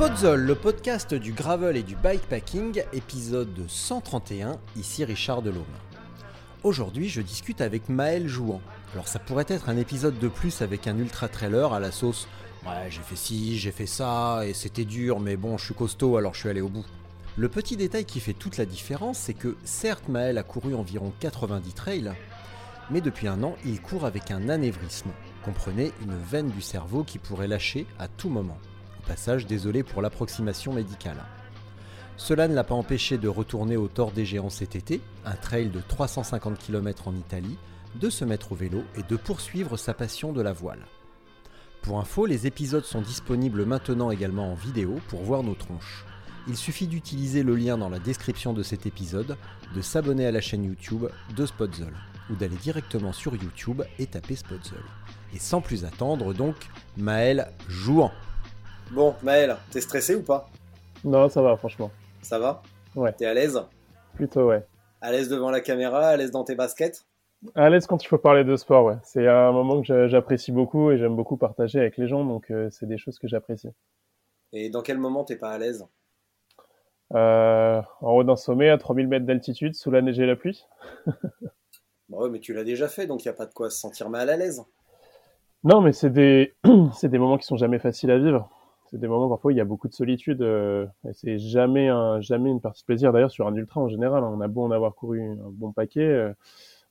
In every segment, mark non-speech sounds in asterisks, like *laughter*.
Spotzol, le podcast du gravel et du bikepacking, épisode 131, ici Richard Delhomme. Aujourd'hui, je discute avec Maël Jouan. Alors ça pourrait être un épisode de plus avec un ultra trailer à la sauce Ouais, j'ai fait ci, j'ai fait ça, et c'était dur, mais bon, je suis costaud, alors je suis allé au bout. Le petit détail qui fait toute la différence, c'est que certes Maël a couru environ 90 trails, mais depuis un an, il court avec un anévrisme. Comprenez, une veine du cerveau qui pourrait lâcher à tout moment. Désolé pour l'approximation médicale. Cela ne l'a pas empêché de retourner au Tort des Géants cet été, un trail de 350 km en Italie, de se mettre au vélo et de poursuivre sa passion de la voile. Pour info, les épisodes sont disponibles maintenant également en vidéo pour voir nos tronches. Il suffit d'utiliser le lien dans la description de cet épisode, de s'abonner à la chaîne YouTube de Spotzol, ou d'aller directement sur YouTube et taper Spotzol. Et sans plus attendre donc, Maël jouant. Bon, Maël, t'es stressé ou pas? Non, ça va, franchement. Ça va? Ouais. T'es à l'aise? Plutôt, ouais. À l'aise devant la caméra, à l'aise dans tes baskets? À l'aise quand il faut parler de sport, ouais. C'est un moment que j'a- j'apprécie beaucoup et j'aime beaucoup partager avec les gens, donc euh, c'est des choses que j'apprécie. Et dans quel moment t'es pas à l'aise? Euh, en haut d'un sommet, à 3000 mètres d'altitude, sous la neige et la pluie. Bah ouais, mais tu l'as déjà fait, donc y a pas de quoi se sentir mal à l'aise. Non, mais c'est des, *clears throat* c'est des moments qui sont jamais faciles à vivre. C'est des moments parfois où il y a beaucoup de solitude. euh, c'est jamais jamais une partie de plaisir. D'ailleurs, sur un ultra en général, hein, on a beau en avoir couru un bon paquet, euh,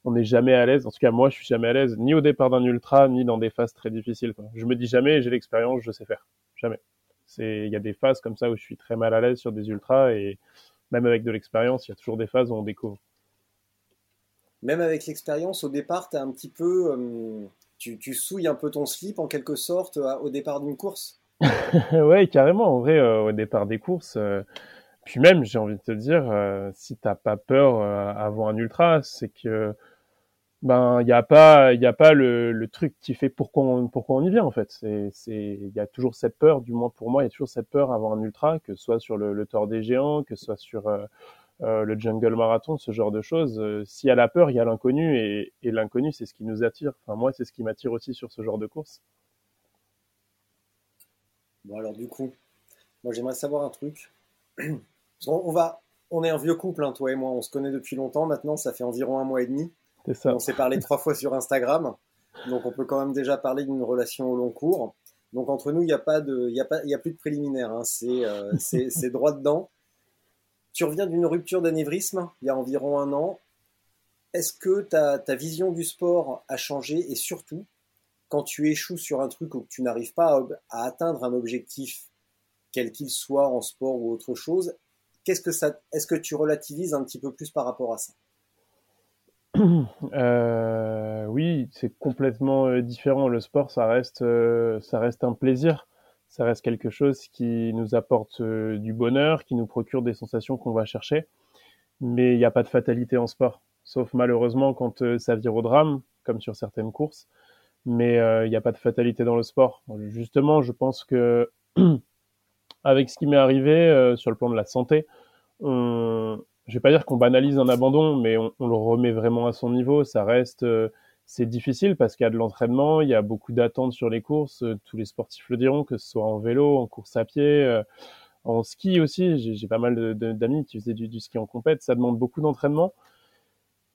on n'est jamais à l'aise. En tout cas, moi, je suis jamais à l'aise, ni au départ d'un ultra, ni dans des phases très difficiles. quoi. Je me dis jamais, j'ai l'expérience, je sais faire. Jamais. Il y a des phases comme ça où je suis très mal à l'aise sur des ultras et même avec de l'expérience, il y a toujours des phases où on découvre. Même avec l'expérience, au départ, t'es un petit peu. euh, tu, souilles un peu ton slip en quelque sorte au départ d'une course. *laughs* ouais, carrément. En vrai, euh, au départ des courses, euh, puis même, j'ai envie de te dire, euh, si t'as pas peur euh, avant un ultra, c'est que ben il y a pas, il y a pas le, le truc qui fait pourquoi on, pourquoi on y vient en fait. C'est, c'est, il y a toujours cette peur, du moins pour moi, il y a toujours cette peur avant un ultra, que ce soit sur le, le Tour des Géants, que ce soit sur euh, euh, le Jungle Marathon, ce genre de choses. S'il y a la peur, il y a l'inconnu et, et l'inconnu, c'est ce qui nous attire. Enfin moi, c'est ce qui m'attire aussi sur ce genre de course. Bon, alors du coup, moi j'aimerais savoir un truc. *clears throat* On va. On est un vieux couple, hein, toi et moi. On se connaît depuis longtemps maintenant, ça fait environ un mois et demi. C'est ça. On s'est parlé *laughs* trois fois sur Instagram, donc on peut quand même déjà parler d'une relation au long cours. Donc entre nous, il n'y a pas de, il y a pas, il y a plus de préliminaire. Hein. C'est, euh, *laughs* c'est, c'est droit dedans. Tu reviens d'une rupture d'anévrisme il y a environ un an. Est-ce que ta, ta vision du sport a changé? Et surtout, quand tu échoues sur un truc ou que tu n'arrives pas à, atteindre un objectif, quel qu'il soit en sport ou autre chose, qu'est-ce que est-ce que tu relativises un petit peu plus par rapport à ça? *clears throat* Euh, oui, c'est complètement euh, différent. Le sport, ça reste, euh, ça reste un plaisir. Ça reste quelque chose qui nous apporte du bonheur, qui nous procure des sensations qu'on va chercher. Mais il n'y a pas de fatalité en sport, sauf malheureusement quand ça vire au drame, comme sur certaines courses. Mais euh, il n'y a pas de fatalité dans le sport. Justement, je pense que *clears throat* avec ce qui m'est arrivé euh, sur le plan de la santé, on, je vais pas dire qu'on banalise un abandon, mais on, on le remet vraiment à son niveau. Ça reste, euh, c'est difficile parce qu'il y a de l'entraînement, il y a beaucoup d'attentes sur les courses. euh, tous les sportifs le diront, que ce soit en vélo, en course à pied, euh, en ski aussi. J'ai pas mal d'amis qui faisaient du, du ski en compète. Ça demande beaucoup d'entraînement.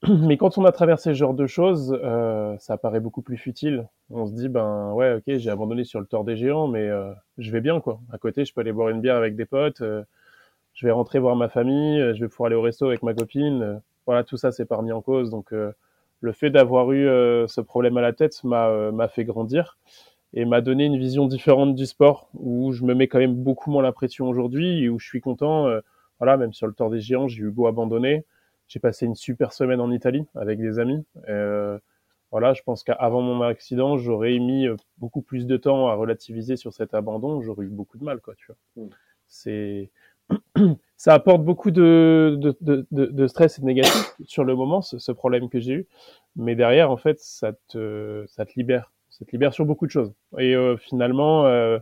*clears throat* Mais quand on a traversé ce genre de choses, euh, ça paraît beaucoup plus futile. On se dit, ben ouais, ok, j'ai abandonné sur le tort des géants, mais euh, je vais bien, quoi. À côté, je peux aller boire une bière avec des potes. euh, je vais rentrer voir ma famille, euh, je vais pouvoir aller au resto avec ma copine. euh, voilà, tout ça, c'est pas remis en cause. Donc, euh, le fait d'avoir eu ce problème à la tête m'a fait grandir. et m'a donné une vision différente du sport où je me mets quand même beaucoup moins la pression aujourd'hui et où je suis content. Voilà, même sur le Tour des Géants, j'ai eu beau abandonner. J'ai passé une super semaine en Italie avec des amis. Euh, voilà, je pense qu'avant mon accident, j'aurais mis euh, beaucoup plus de temps à relativiser sur cet abandon. J'aurais eu beaucoup de mal, quoi, tu vois. Mm. C'est *clears throat* ça apporte beaucoup de, de, de, de, stress et de négatif *coughs* sur le moment, ce, ce problème que j'ai eu. Mais derrière, en fait, ça te, ça te libère. Ça te libère sur beaucoup de choses. Et euh, finalement, euh,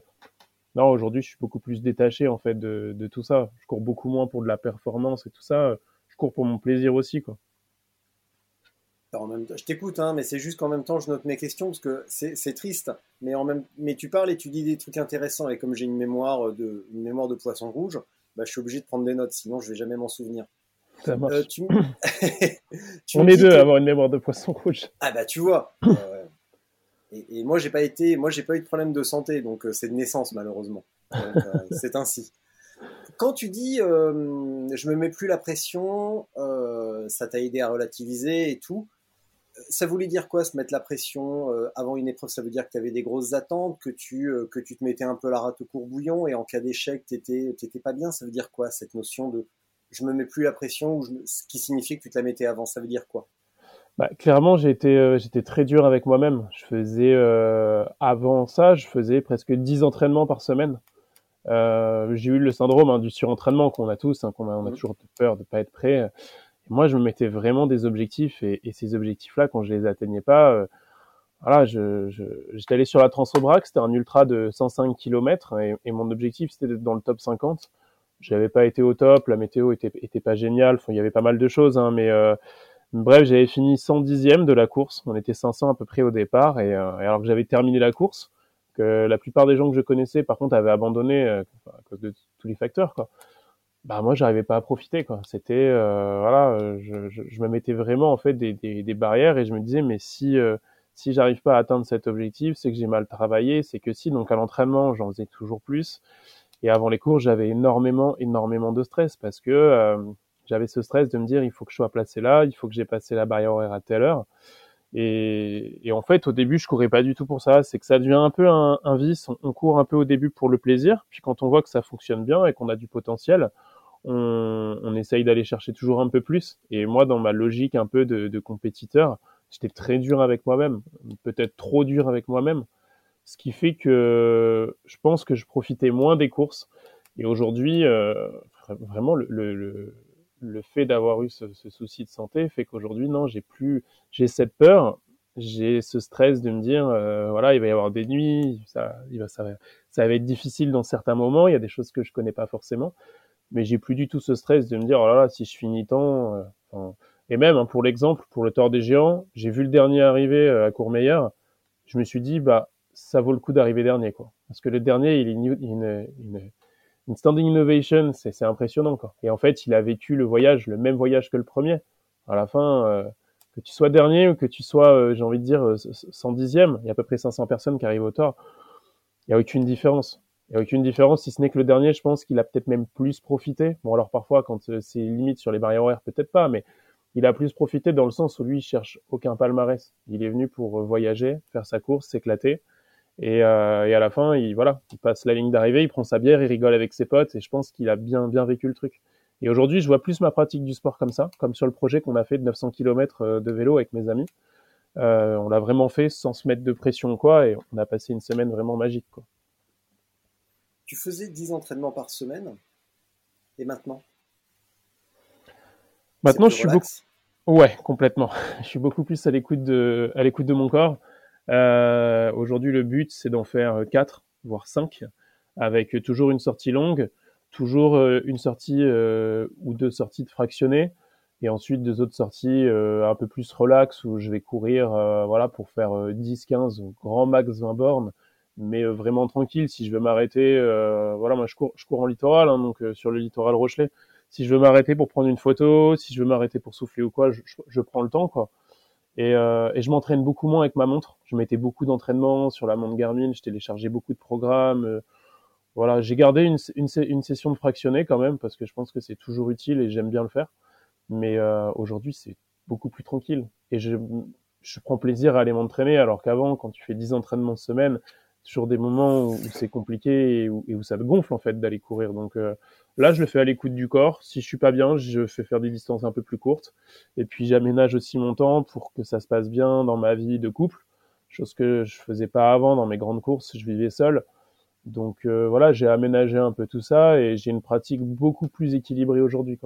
non, aujourd'hui, je suis beaucoup plus détaché, en fait, de, de tout ça. Je cours beaucoup moins pour de la performance et tout ça. Je cours pour mon plaisir aussi, quoi. En même je t'écoute, hein, mais c'est juste qu'en même temps, je note mes questions parce que c'est triste. Mais, en même, mais tu parles et tu dis des trucs intéressants. Et comme j'ai une mémoire de, une mémoire de poisson rouge, bah, je suis obligé de prendre des notes, sinon je vais jamais m'en souvenir. Ça marche. Euh, *laughs* *laughs* tu... On est deux à avoir une mémoire de poisson rouge. Ah bah tu vois. *coughs* Euh, et, moi j'ai pas été, moi j'ai pas eu de problème de santé, donc euh, c'est de naissance malheureusement. *laughs* c'est ainsi. Quand tu dis je me mets plus la pression, ça t'a aidé à relativiser et tout ça voulait dire quoi se mettre la pression euh, avant une épreuve? Ça veut dire que tu avais des grosses attentes, que tu, euh, te mettais un peu la rate au courbouillon et en cas d'échec, tu n'étais pas bien? Ça veut dire quoi cette notion de je me mets plus la pression ou ce qui signifie que tu te la mettais avant Ça veut dire quoi? Bah, clairement, euh, j'étais très dur avec moi-même. Je faisais, avant ça, je faisais presque 10 entraînements par semaine. J'ai eu le syndrome hein, du surentraînement qu'on a tous, hein, qu'on a, on a mmh. toujours peur de pas être prêt moi, je me mettais vraiment des objectifs et, et ces objectifs-là, quand je les atteignais pas, euh, voilà, je, j'étais allé sur la Transobrac, c'était un ultra de 105 km et, et mon objectif c'était d'être dans le top 50. J'avais pas été au top, la météo était, était pas géniale, il y avait pas mal de choses, hein, mais euh, bref, j'avais fini 110e de la course. On était 500 à peu près au départ et, euh, et alors que j'avais terminé la course, que la plupart des gens que je connaissais, par contre, avaient abandonné à cause de tous les facteurs, quoi. Bah moi j'arrivais pas à profiter quoi. C'était euh, voilà je, je, je, me mettais vraiment en fait des, des, des, barrières et je me disais mais si euh, si j'arrive pas à atteindre cet objectif c'est que j'ai mal travaillé c'est que si. Donc à l'entraînement j'en faisais toujours plus. Et avant les cours j'avais énormément énormément de stress parce que euh, j'avais ce stress de me dire il faut que je sois placé là il faut que j'ai passé la barrière horaire à telle heure et, et, en fait, au début, je courais pas du tout pour ça. C'est que ça devient un peu un, un vice. On, court un peu au début pour le plaisir. Puis quand on voit que ça fonctionne bien et qu'on a du potentiel, on, on essaye d'aller chercher toujours un peu plus. Et moi, dans ma logique un peu de, de compétiteur, j'étais très dur avec moi-même, peut-être trop dur avec moi-même, ce qui fait que je pense que je profitais moins des courses. Et aujourd'hui, euh, vraiment, le, le, le fait d'avoir eu ce, ce, souci de santé fait qu'aujourd'hui, non, j'ai plus, j'ai cette peur, j'ai ce stress de me dire, euh, voilà, il va y avoir des nuits, ça, il va, ça, ça va être difficile dans certains moments. Il y a des choses que je connais pas forcément. Mais j'ai plus du tout ce stress de me dire oh là là si je finis tant euh, et même hein, pour l'exemple pour le Tour des Géants j'ai vu le dernier arriver euh, à Courmayeur. Je me suis dit bah ça vaut le coup d'arriver dernier quoi. Parce que le dernier il est une, une, une, standing innovation c'est impressionnant quoi et en fait il a vécu le voyage le même voyage que le premier à la fin euh, que tu sois dernier ou que tu sois j'ai envie de dire 110e il y a à peu près 500 personnes qui arrivent au Tour il y a aucune différence il n'y a aucune différence, si ce n'est que le dernier, je pense qu'il a peut-être même plus profité. Bon, alors parfois, quand euh, c'est limite sur les barrières horaires, peut-être pas, mais il a plus profité dans le sens où lui, il cherche aucun palmarès. Il est venu pour euh, voyager, faire sa course, s'éclater. Et, euh, et, à la fin, il, voilà, il passe la ligne d'arrivée, il prend sa bière, il rigole avec ses potes, et je pense qu'il a bien, bien vécu le truc. Et aujourd'hui, je vois plus ma pratique du sport comme ça, comme sur le projet qu'on a fait de 900 km euh, de vélo avec mes amis. Euh, on l'a vraiment fait sans se mettre de pression quoi, et on a passé une semaine vraiment magique quoi tu faisais 10 entraînements par semaine, et maintenant? Maintenant, je suis beaucoup. Ouais, complètement. *laughs* Je suis beaucoup plus à l'écoute de, à l'écoute de mon corps. Euh, aujourd'hui, le but, c'est d'en faire 4, voire 5, avec toujours une sortie longue, toujours euh, une sortie euh, ou deux sorties de fractionnées, et ensuite deux autres sorties euh, un peu plus relax où je vais courir, euh, voilà, pour faire 10, 15, grand max 20 bornes, mais euh, vraiment tranquille. Si je veux m'arrêter, euh, voilà, moi je cours, je cours en littoral, hein, donc euh, sur le littoral Rochelet. Si je veux m'arrêter pour prendre une photo, si je veux m'arrêter pour souffler ou quoi, je, je, prends le temps, quoi. Et, euh, et je m'entraîne beaucoup moins avec ma montre. Je mettais beaucoup d'entraînement sur la montre Garmin. Je téléchargeais beaucoup de programmes. voilà, j'ai gardé une, une, une, session de fractionné quand même parce que je pense que c'est toujours utile et j'aime bien le faire. Mais aujourd'hui, c'est beaucoup plus tranquille et je, je prends plaisir à aller m'entraîner alors qu'avant, quand tu fais 10 entraînements semaine, Toujours des moments où, c'est compliqué et où, ça te gonfle en fait d'aller courir. Donc Là, je le fais à l'écoute du corps. Si je suis pas bien, je fais faire des distances un peu plus courtes. Et puis, j'aménage aussi mon temps pour que ça se passe bien dans ma vie de couple. Chose que je faisais pas avant dans mes grandes courses. Je vivais seul. Donc, euh, voilà, j'ai aménagé un peu tout ça et j'ai une pratique beaucoup plus équilibrée aujourd'hui.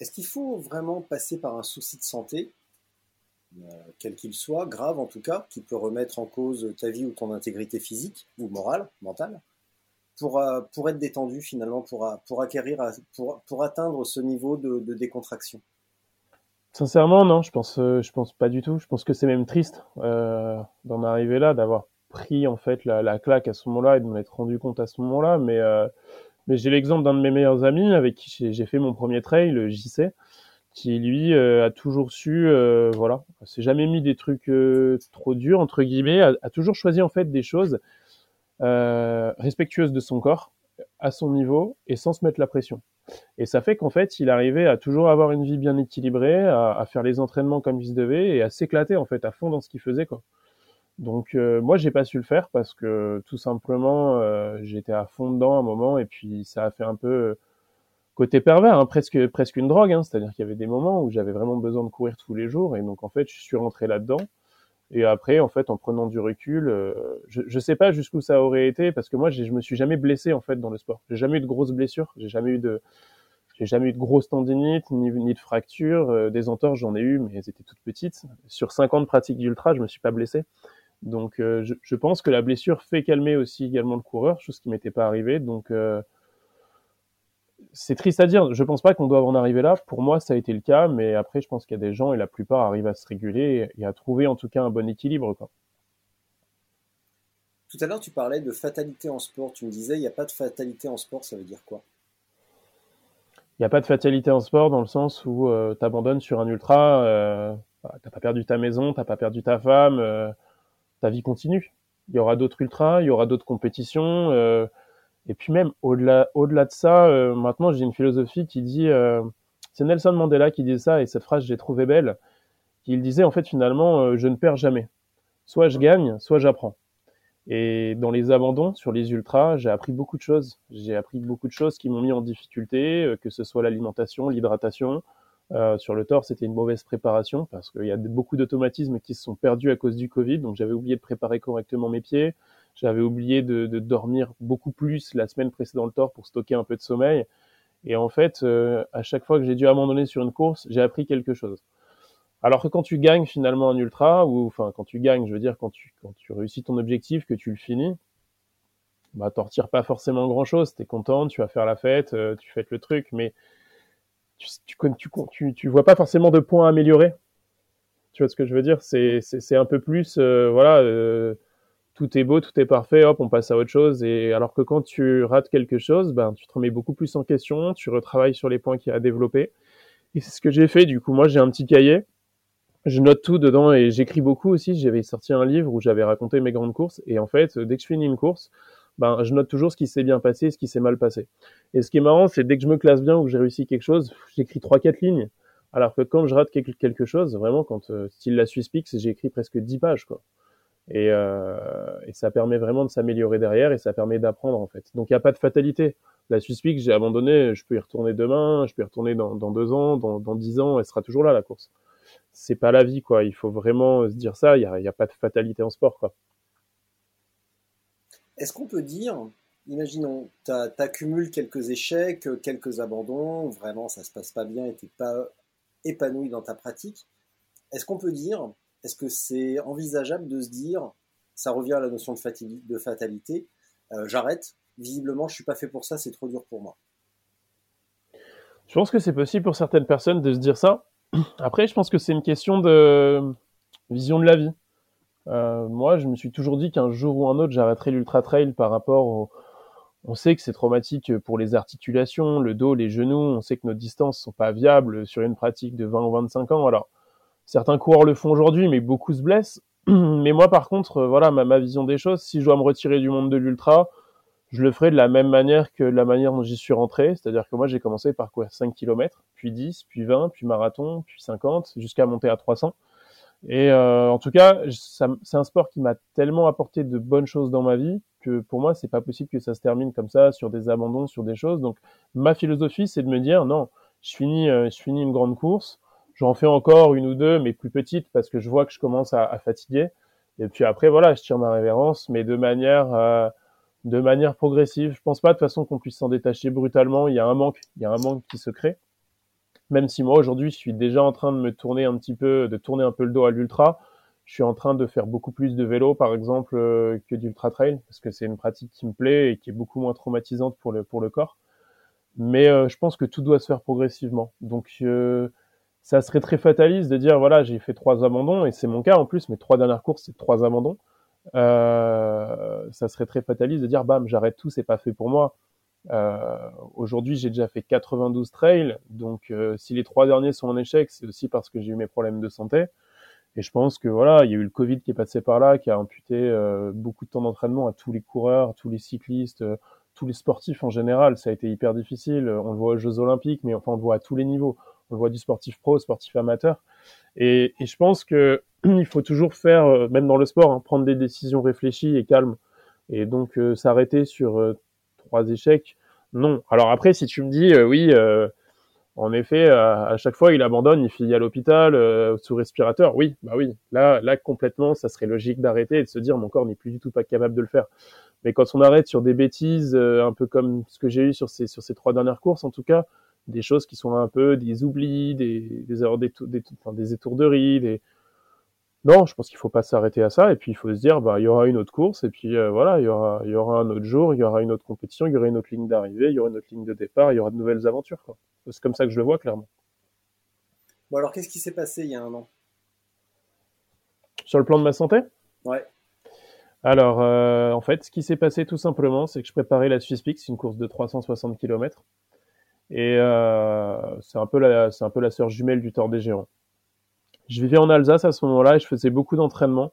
Est-ce qu'il faut vraiment passer par un souci de santé, euh, quel qu'il soit, grave en tout cas, qui peut remettre en cause ta vie ou ton intégrité physique ou morale, mentale pour, euh, pour être détendu finalement, pour, euh, pour acquérir, euh, pour, pour atteindre ce niveau de, décontraction Sincèrement, non, je pense, je pense pas du tout. Je pense que c'est même triste euh, d'en arriver là, d'avoir pris en fait la, la claque à ce moment-là et de m'en être rendu compte à ce moment-là. Mais, euh, mais j'ai l'exemple d'un de mes meilleurs amis avec qui j'ai fait mon premier trail, le JC, qui lui a toujours su, voilà, s'est jamais mis des trucs trop durs entre guillemets, a, toujours choisi en fait des choses euh, respectueuse de son corps, à son niveau et sans se mettre la pression. Et ça fait qu'en fait, il arrivait à toujours avoir une vie bien équilibrée, à, faire les entraînements comme il se devait et à s'éclater en fait à fond dans ce qu'il faisait quoi. Donc euh, moi j'ai pas su le faire parce que tout simplement euh, j'étais à fond dedans à un moment et puis ça a fait un peu côté pervers, hein, presque presque une drogue. Hein, C'est-à-dire qu'il y avait des moments où j'avais vraiment besoin de courir tous les jours et donc en fait je suis rentré là-dedans. Et après, en fait, en prenant du recul, euh, je ne sais pas jusqu'où ça aurait été parce que moi, je me suis jamais blessé en fait dans le sport. J'ai jamais eu de grosses blessures. J'ai jamais eu de, j'ai jamais eu de grosses tendinites ni, ni de fractures. Euh, des entorses, j'en ai eu, mais elles étaient toutes petites. Sur 50 pratiques d'ultra, je me suis pas blessé. Donc, euh, je, je, pense que la blessure fait calmer aussi également le coureur, chose qui m'était pas arrivée. Donc c'est triste à dire. Je pense pas qu'on doit en arriver là. Pour moi, ça a été le cas, mais après, je pense qu'il y a des gens et la plupart arrivent à se réguler et à trouver en tout cas un bon équilibre. Quoi. Tout à l'heure, tu parlais de fatalité en sport. Tu me disais, il n'y a pas de fatalité en sport. Ça veut dire quoi? Il n'y a pas de fatalité en sport dans le sens où euh, tu abandonnes sur un ultra, euh, bah, t'as pas perdu ta maison, t'as pas perdu ta femme, euh, ta vie continue. Il y aura d'autres ultras, il y aura d'autres compétitions. Euh, et puis même au-delà, au-delà de ça, euh, maintenant j'ai une philosophie qui dit, euh, c'est Nelson Mandela qui dit ça et cette phrase j'ai trouvé belle. Il disait en fait finalement, euh, je ne perds jamais. Soit je gagne, soit j'apprends. Et dans les abandons sur les ultras, j'ai appris beaucoup de choses. J'ai appris beaucoup de choses qui m'ont mis en difficulté, que ce soit l'alimentation, l'hydratation. sur le tort, c'était une mauvaise préparation parce qu'il y a beaucoup d'automatismes qui se sont perdus à cause du Covid. Donc j'avais oublié de préparer correctement mes pieds. J'avais oublié de, de, dormir beaucoup plus la semaine précédente le tort pour stocker un peu de sommeil. Et en fait, euh, à chaque fois que j'ai dû abandonner sur une course, j'ai appris quelque chose. Alors que quand tu gagnes finalement un ultra, ou enfin quand tu gagnes, je veux dire quand tu quand tu réussis ton objectif, que tu le finis, bah t'en retires pas forcément grand chose. T'es content, tu vas faire la fête, euh, tu fais le truc, mais tu, tu, tu, tu, vois pas forcément de points à améliorer. Tu vois ce que je veux dire? C'est un peu plus euh, voilà. Euh, tout est beau, tout est parfait, hop, on passe à autre chose. Et alors que quand tu rates quelque chose, ben, tu te remets beaucoup plus en question, tu retravailles sur les points qu'il y a à développer. Et c'est ce que j'ai fait. Du coup, moi, j'ai un petit cahier. Je note tout dedans et j'écris beaucoup aussi. J'avais sorti un livre où j'avais raconté mes grandes courses. Et en fait, dès que je finis une course, ben, je note toujours ce qui s'est bien passé et ce qui s'est mal passé. Et ce qui est marrant, c'est dès que je me classe bien ou que j'ai réussi quelque chose, j'écris trois, quatre lignes. Alors que quand je rate quelque chose, vraiment, quand, euh, style la Swiss Pix, j'ai presque dix pages, quoi. Et, euh, et, ça permet vraiment de s'améliorer derrière et ça permet d'apprendre en fait. Donc il n'y a pas de fatalité. La Swiss Peak, j'ai abandonné, je peux y retourner demain, je peux y retourner dans, deux ans, dans, dix ans, elle sera toujours là la course. C'est pas la vie quoi. Il faut vraiment se dire ça. Il n'y a, pas de fatalité en sport quoi. Est-ce qu'on peut dire, imaginons, tu accumules quelques échecs, quelques abandons, vraiment ça se passe pas bien et t'es pas épanoui dans ta pratique. Est-ce qu'on peut dire est-ce que c'est envisageable de se dire, ça revient à la notion de, fatalité, euh, j'arrête, visiblement je suis pas fait pour ça, c'est trop dur pour moi Je pense que c'est possible pour certaines personnes de se dire ça. *clears throat* Après, je pense que c'est une question de vision de la vie. Euh, moi, je me suis toujours dit qu'un jour ou un autre, j'arrêterai l'ultra trail par rapport au... On sait que c'est traumatique pour les articulations, le dos, les genoux. On sait que nos distances sont pas viables sur une pratique de 20 ou 25 ans. Alors, certains coureurs le font aujourd'hui, mais beaucoup se blessent. *clears throat* Mais moi, par contre, euh, voilà, ma, vision des choses, si je dois me retirer du monde de l'ultra, je le ferai de la même manière que la manière dont j'y suis rentré. C'est-à-dire que moi, j'ai commencé par quoi? 5 km, puis 10, puis 20, puis marathon, puis 50, jusqu'à monter à 300. Et en tout cas, c'est un sport qui m'a tellement apporté de bonnes choses dans ma vie que pour moi, c'est pas possible que ça se termine comme ça sur des abandons, sur des choses. Donc, ma philosophie, c'est de me dire non, je finis, je finis une grande course, j'en fais encore une ou deux, mais plus petites parce que je vois que je commence à, fatiguer. Et puis après, voilà, je tire ma révérence, mais de manière manière progressive. Je pense pas de façon qu'on puisse s'en détacher brutalement. Il y a un manque, il y a un manque qui se crée. Même si moi aujourd'hui je suis déjà en train de me tourner un petit peu, de tourner un peu le dos à l'ultra. Je suis en train de faire beaucoup plus de vélo par exemple euh, que d'ultra trail parce que c'est une pratique qui me plaît et qui est beaucoup moins traumatisante pour le corps. Mais euh, je pense que tout doit se faire progressivement. Donc euh, ça serait très fataliste de dire voilà j'ai fait trois abandons et c'est mon cas en plus. Mes trois dernières courses c'est trois abandons. Euh, ça serait très fataliste de dire bam j'arrête tout c'est pas fait pour moi. Euh, aujourd'hui j'ai déjà fait 92 trails donc euh, si les trois derniers sont en échec c'est aussi parce que j'ai eu mes problèmes de santé. Et je pense que voilà il y a eu le Covid qui est passé par là qui a amputé euh, beaucoup de temps d'entraînement à tous les coureurs tous les cyclistes tous les sportifs en général. Ça a été hyper difficile. On le voit aux Jeux Olympiques mais enfin on le voit à tous les niveaux on voit du sportif pro sportif amateur et, et je pense que *clears throat* il faut toujours faire, euh, même dans le sport, hein, prendre des décisions réfléchies et calmes. Et donc euh, s'arrêter sur euh, trois échecs, non. Alors après, si tu me dis, oui, en effet, à, chaque fois, il abandonne, il finit à l'hôpital sous respirateur. Oui, bah oui. Là, là complètement, ça serait logique d'arrêter et de se dire mon corps n'est plus du tout pas capable de le faire. Mais quand on arrête sur des bêtises, un peu comme ce que j'ai eu sur ces sur ces trois dernières courses, en tout cas, des choses qui sont un peu des oublis, des des erreurs, des, des, enfin, des étourderies, des non, je pense qu'il faut pas s'arrêter à ça et puis il faut se dire bah il y aura une autre course et puis euh, voilà, il y aura il y aura un autre jour, il y aura une autre compétition, il y aura une autre ligne d'arrivée, il y aura une autre ligne de départ, il y aura de nouvelles aventures quoi. C'est comme ça que je le vois clairement. Bon alors qu'est-ce qui s'est passé il y a un an? Sur le plan de ma santé? Ouais. Alors euh, en fait, ce qui s'est passé tout simplement, c'est que je préparais la Peaks, une course de 360 km et euh, c'est un peu la c'est un peu la sœur jumelle du Tour des Géants. Je vivais en Alsace à ce moment-là et je faisais beaucoup d'entraînements.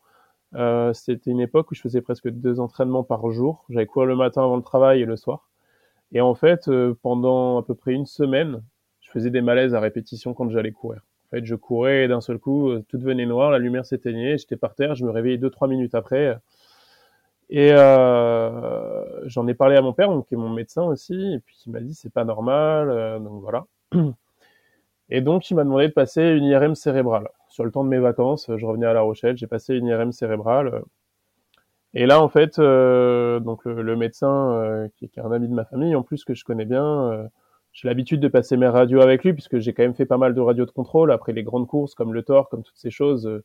Euh, c'était une époque où je faisais presque deux entraînements par jour. J'allais courir le matin avant le travail et le soir. Et en fait, euh, pendant à peu près une semaine, je faisais des malaises à répétition quand j'allais courir. En fait, je courais et d'un seul coup, euh, tout devenait noir, la lumière s'éteignait, j'étais par terre, je me réveillais deux trois minutes après. Et euh, j'en ai parlé à mon père, qui est mon médecin aussi, et puis il m'a dit c'est pas normal, euh, donc voilà. *clears throat* Et donc il m'a demandé de passer une IRM cérébrale sur le temps de mes vacances, je revenais à La Rochelle, j'ai passé une IRM cérébrale. Et là, en fait, euh, donc le, médecin, euh, qui, est un ami de ma famille, en plus que je connais bien, euh, j'ai l'habitude de passer mes radios avec lui, puisque j'ai quand même fait pas mal de radios de contrôle après les grandes courses, comme le Thor, comme toutes ces choses.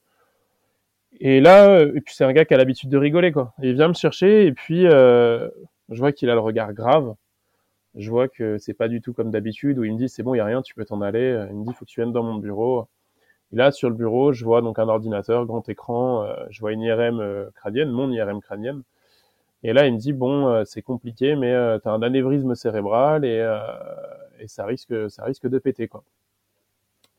Et là, et puis c'est un gars qui a l'habitude de rigoler, quoi. il vient me chercher, et puis je vois qu'il a le regard grave. Je vois que c'est pas du tout comme d'habitude, où il me dit, c'est bon, il y a rien, tu peux t'en aller. Il me dit, faut que tu viennes dans mon bureau. Et là, sur le bureau, je vois donc un ordinateur, grand écran, euh, je vois une IRM euh, crânienne, mon IRM crânienne. Et là, il me dit bon, euh, c'est compliqué, mais tu as un anévrisme cérébral et, et ça risque, ça risque de péter quoi.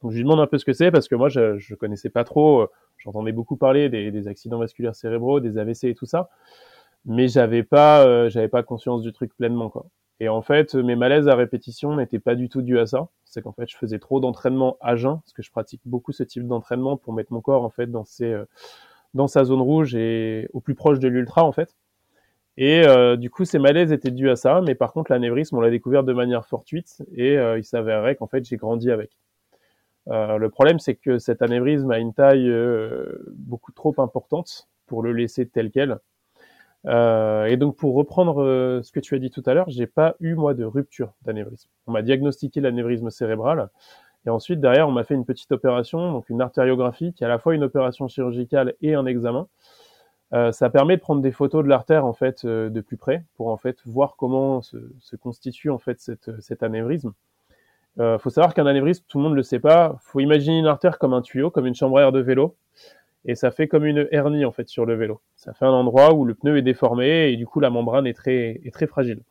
Donc je lui demande un peu ce que c'est parce que moi je, connaissais pas trop. J'entendais beaucoup parler des, accidents vasculaires cérébraux, des AVC et tout ça, mais j'avais pas, j'avais pas conscience du truc pleinement quoi. Et en fait, mes malaises à répétition n'étaient pas du tout dus à ça. C'est qu'en fait, je faisais trop d'entraînement à jeun, parce que je pratique beaucoup ce type d'entraînement pour mettre mon corps en fait dans euh, sa zone rouge et au plus proche de l'ultra en fait. Et euh, du coup, ces malaises étaient dus à ça, mais par contre, l'anévrisme, on l'a découvert de manière fortuite et euh, il s'avérait qu'en fait, j'ai grandi avec. Le problème, c'est que cet anévrisme a une taille beaucoup trop importante pour le laisser tel quel. Euh, et donc pour reprendre euh, ce que tu as dit tout à l'heure, j'ai pas eu moi de rupture d'anévrisme. On m'a diagnostiqué l'anévrisme cérébral et ensuite derrière on m'a fait une petite opération, donc une artériographie qui est à la fois une opération chirurgicale et un examen. Euh, ça permet de prendre des photos de l'artère en fait euh, de plus près pour en fait voir comment se, se constitue en fait cette, cet anévrisme. Euh, faut savoir qu'un anévrisme, tout le monde le sait pas. Faut imaginer une artère comme un tuyau, comme une chambre à de vélo et ça fait comme une hernie en fait sur le vélo. Ça fait un endroit où le pneu est déformé et du coup la membrane est très est très fragile.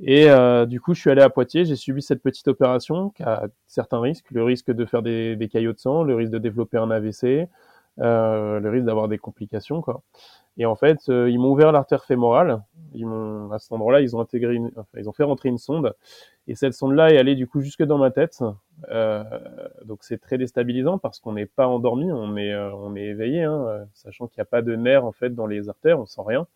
Et euh, du coup, je suis allé à Poitiers, j'ai subi cette petite opération qui a certains risques, le risque de faire des, des caillots de sang, le risque de développer un AVC, euh, le risque d'avoir des complications quoi. Et en fait, euh, ils m'ont ouvert l'artère fémorale Ils m'ont à cet endroit-là, ils ont intégré, une, enfin, ils ont fait rentrer une sonde, et cette sonde-là est allée du coup jusque dans ma tête. Euh, donc c'est très déstabilisant parce qu'on n'est pas endormi, on est euh, on est éveillé, hein, sachant qu'il n'y a pas de nerfs en fait dans les artères, on sent rien.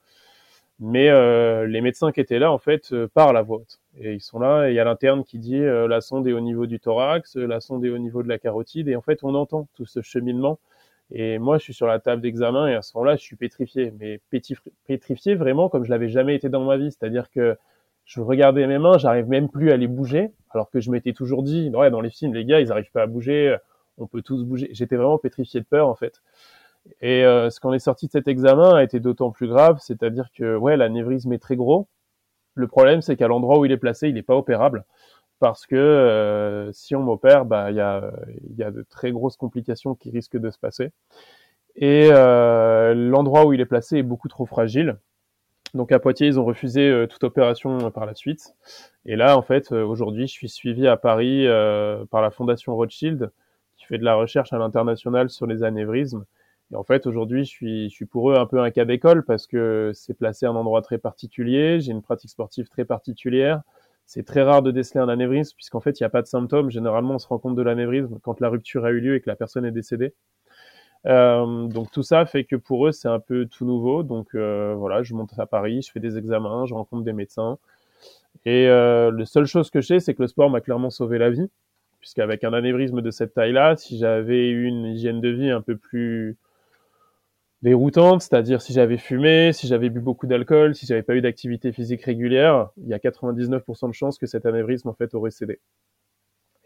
Mais euh, les médecins qui étaient là en fait parlent à voix haute, et ils sont là, et il y a l'interne qui dit la sonde est au niveau du thorax, la sonde est au niveau de la carotide, et en fait on entend tout ce cheminement et moi, je suis sur la table d'examen et à ce moment-là, je suis pétrifié. Mais pétrifié vraiment comme je l'avais jamais été dans ma vie. C'est-à-dire que je regardais mes mains, j'arrive même plus à les bouger, alors que je m'étais toujours dit, ouais, dans les films, les gars, ils arrivent pas à bouger, on peut tous bouger. J'étais vraiment pétrifié de peur, en fait. Et euh, ce qu'on est sorti de cet examen a été d'autant plus grave, c'est-à-dire que, ouais, l'anévrisme est très gros. Le problème, c'est qu'à l'endroit où il est placé, il n'est pas opérable parce que euh, si on m'opère, bah il y a, y a de très grosses complications qui risquent de se passer. Et euh, l'endroit où il est placé est beaucoup trop fragile. Donc à Poitiers, ils ont refusé euh, toute opération par la suite. Et là, en fait, aujourd'hui, je suis suivi à Paris par la Fondation Rothschild, qui fait de la recherche à l'international sur les anévrismes. Et en fait, aujourd'hui, je suis, je suis pour eux un peu un cas d'école parce que c'est placé à un endroit très particulier. J'ai une pratique sportive très particulière. C'est très rare de déceler un anévrisme puisqu'en fait, il n'y a pas de symptômes. Généralement, on se rend compte de l'anévrisme quand la rupture a eu lieu et que la personne est décédée. Euh, donc tout ça fait que pour eux, c'est un peu tout nouveau. Donc euh, voilà, je monte à Paris, je fais des examens, je rencontre des médecins. Et euh, la seule chose que je sais, c'est que le sport m'a clairement sauvé la vie. Puisqu'avec un anévrisme de cette taille-là, si j'avais eu une hygiène de vie un peu plus déroutante, c'est-à-dire si j'avais fumé, si j'avais bu beaucoup d'alcool, si j'avais pas eu d'activité physique régulière, il y a 99% de chances que cet anévrisme en fait aurait cédé.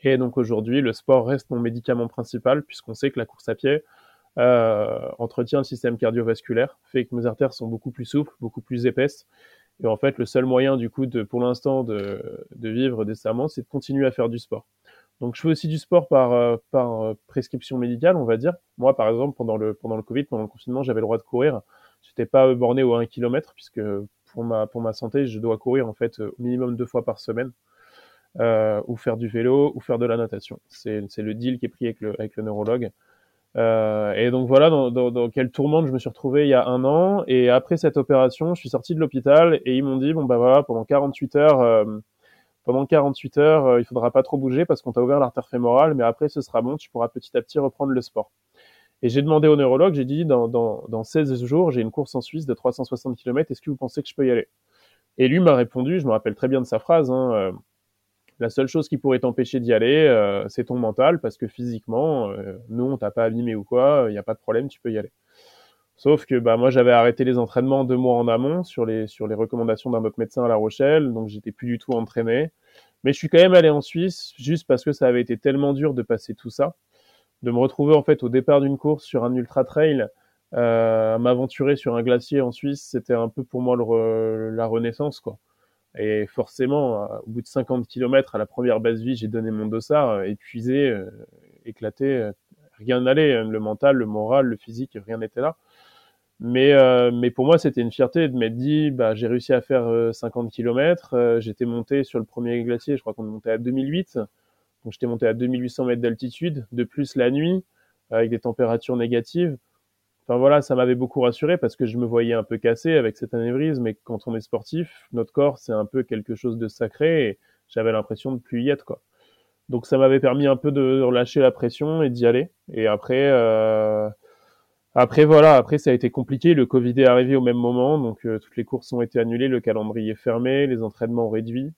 Et donc aujourd'hui, le sport reste mon médicament principal puisqu'on sait que la course à pied euh, entretient le système cardiovasculaire, fait que mes artères sont beaucoup plus souples, beaucoup plus épaisses. Et en fait, le seul moyen du coup pour l'instant de, de vivre décemment, c'est de continuer à faire du sport. Donc je fais aussi du sport par, euh, euh, prescription médicale, on va dire. Moi, par exemple, pendant le, pendant le Covid, pendant le confinement, j'avais le droit de courir. J'étais pas borné au 1 km puisque pour ma, pour ma santé, je dois courir en fait au minimum deux fois par semaine. Euh, ou faire du vélo ou faire de la natation. C'est, le deal qui est pris avec le, avec le neurologue. Euh, et donc voilà dans, dans, quelle tourmente je me suis retrouvé il y a un an. Et après cette opération, je suis sorti de l'hôpital et ils m'ont dit bon bah voilà pendant 48 heures euh, pendant 48 heures, euh, il faudra pas trop bouger parce qu'on t'a ouvert l'artère fémorale, mais après ce sera bon, tu pourras petit à petit reprendre le sport. Et j'ai demandé au neurologue, j'ai dit dans, dans, dans 16 jours, j'ai une course en Suisse de 360 km, est-ce que vous pensez que je peux y aller? Et lui m'a répondu, je me rappelle très bien de sa phrase, hein, euh, la seule chose qui pourrait t'empêcher d'y aller, euh, c'est ton mental, parce que physiquement, nous, on t'a pas abîmé ou quoi, il n'y a pas de problème, tu peux y aller. Sauf que bah moi j'avais arrêté les entraînements deux mois en amont sur les sur les recommandations d'un autre médecin à La Rochelle, donc j'étais plus du tout entraîné. Mais je suis quand même allé en Suisse juste parce que ça avait été tellement dur de passer tout ça, de me retrouver en fait au départ d'une course sur un ultra trail, euh, m'aventurer sur un glacier en Suisse, c'était un peu pour moi le, la renaissance quoi. Et forcément, au bout de 50 km à la première base vie, j'ai donné mon dossard, épuisé, euh, éclaté, euh, rien n'allait, le mental, le moral, le physique, rien n'était là. Mais, euh, mais pour moi, c'était une fierté de m'être dit, bah, j'ai réussi à faire 50 euh, km. Euh, j'étais monté sur le premier glacier, je crois qu'on est monté à 2008. Donc j'étais monté à 2800 mètres d'altitude, de plus la nuit, avec des températures négatives. Enfin voilà, ça m'avait beaucoup rassuré parce que je me voyais un peu cassé avec cet anévrisme. Mais quand on est sportif, notre corps, c'est un peu quelque chose de sacré et j'avais l'impression de plus y être, quoi. Donc ça m'avait permis un peu de relâcher la pression et d'y aller. Et après, euh, après voilà, après ça a été compliqué. Le Covid est arrivé au même moment, donc euh, toutes les courses ont été annulées, le calendrier fermé, les entraînements réduits.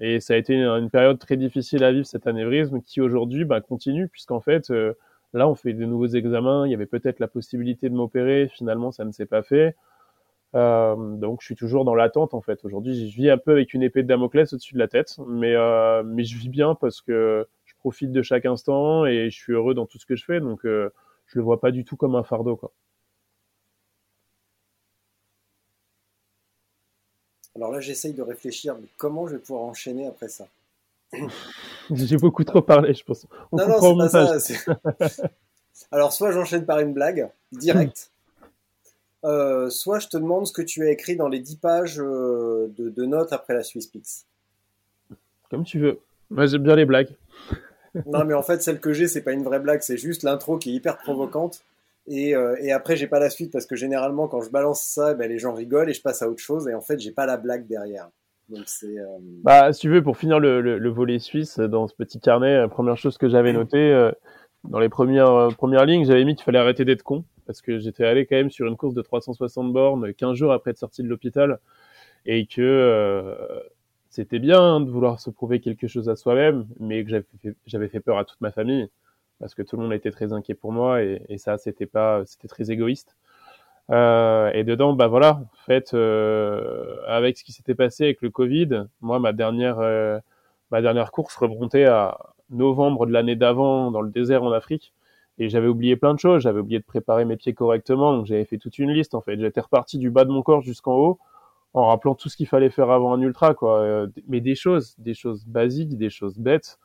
Et ça a été une, période très difficile à vivre cet anévrisme qui aujourd'hui bah, continue puisqu'en fait euh, là on fait de nouveaux examens. Il y avait peut-être la possibilité de m'opérer, finalement ça ne s'est pas fait. Euh, donc je suis toujours dans l'attente en fait. Aujourd'hui je vis un peu avec une épée de Damoclès au-dessus de la tête, mais euh, mais je vis bien parce que je profite de chaque instant et je suis heureux dans tout ce que je fais. Donc je le vois pas du tout comme un fardeau, quoi. Alors là, j'essaye de réfléchir, comment je vais pouvoir enchaîner après ça? *laughs* J'ai beaucoup trop parlé, je pense. non, non, c'est pas ça. *laughs* Alors, soit j'enchaîne par une blague, direct, *laughs* euh, soit je te demande ce que tu as écrit dans les 10 pages euh, de, notes après la Swiss Pix. Comme tu veux. Moi, j'aime bien les blagues non, mais en fait, celle que j'ai, c'est pas une vraie blague, c'est juste l'intro qui est hyper provocante. Et, euh, et après, j'ai pas la suite parce que généralement, quand je balance ça, ben, les gens rigolent et je passe à autre chose. Et en fait, j'ai pas la blague derrière. Donc. Euh, Bah, si tu veux, pour finir le, le, le volet suisse dans ce petit carnet, la première chose que j'avais noté euh, dans les premières euh, premières lignes, j'avais mis qu'il fallait arrêter d'être con parce que j'étais allé quand même sur une course de 360 bornes 15 jours après être sorti de l'hôpital et que euh, c'était bien de vouloir se prouver quelque chose à soi-même, mais que j'avais fait, peur à toute ma famille parce que tout le monde était très inquiet pour moi et, et ça c'était pas c'était très égoïste. Euh, et dedans, bah voilà, en fait, euh, avec ce qui s'était passé avec le Covid, moi ma dernière euh, ma dernière course remontait à novembre de l'année d'avant dans le désert en Afrique et j'avais oublié plein de choses. J'avais oublié de préparer mes pieds correctement, donc j'avais fait toute une liste en fait. J'étais reparti du bas de mon corps jusqu'en haut en rappelant tout ce qu'il fallait faire avant un ultra, quoi. Euh, mais des choses, des choses basiques, des choses bêtes.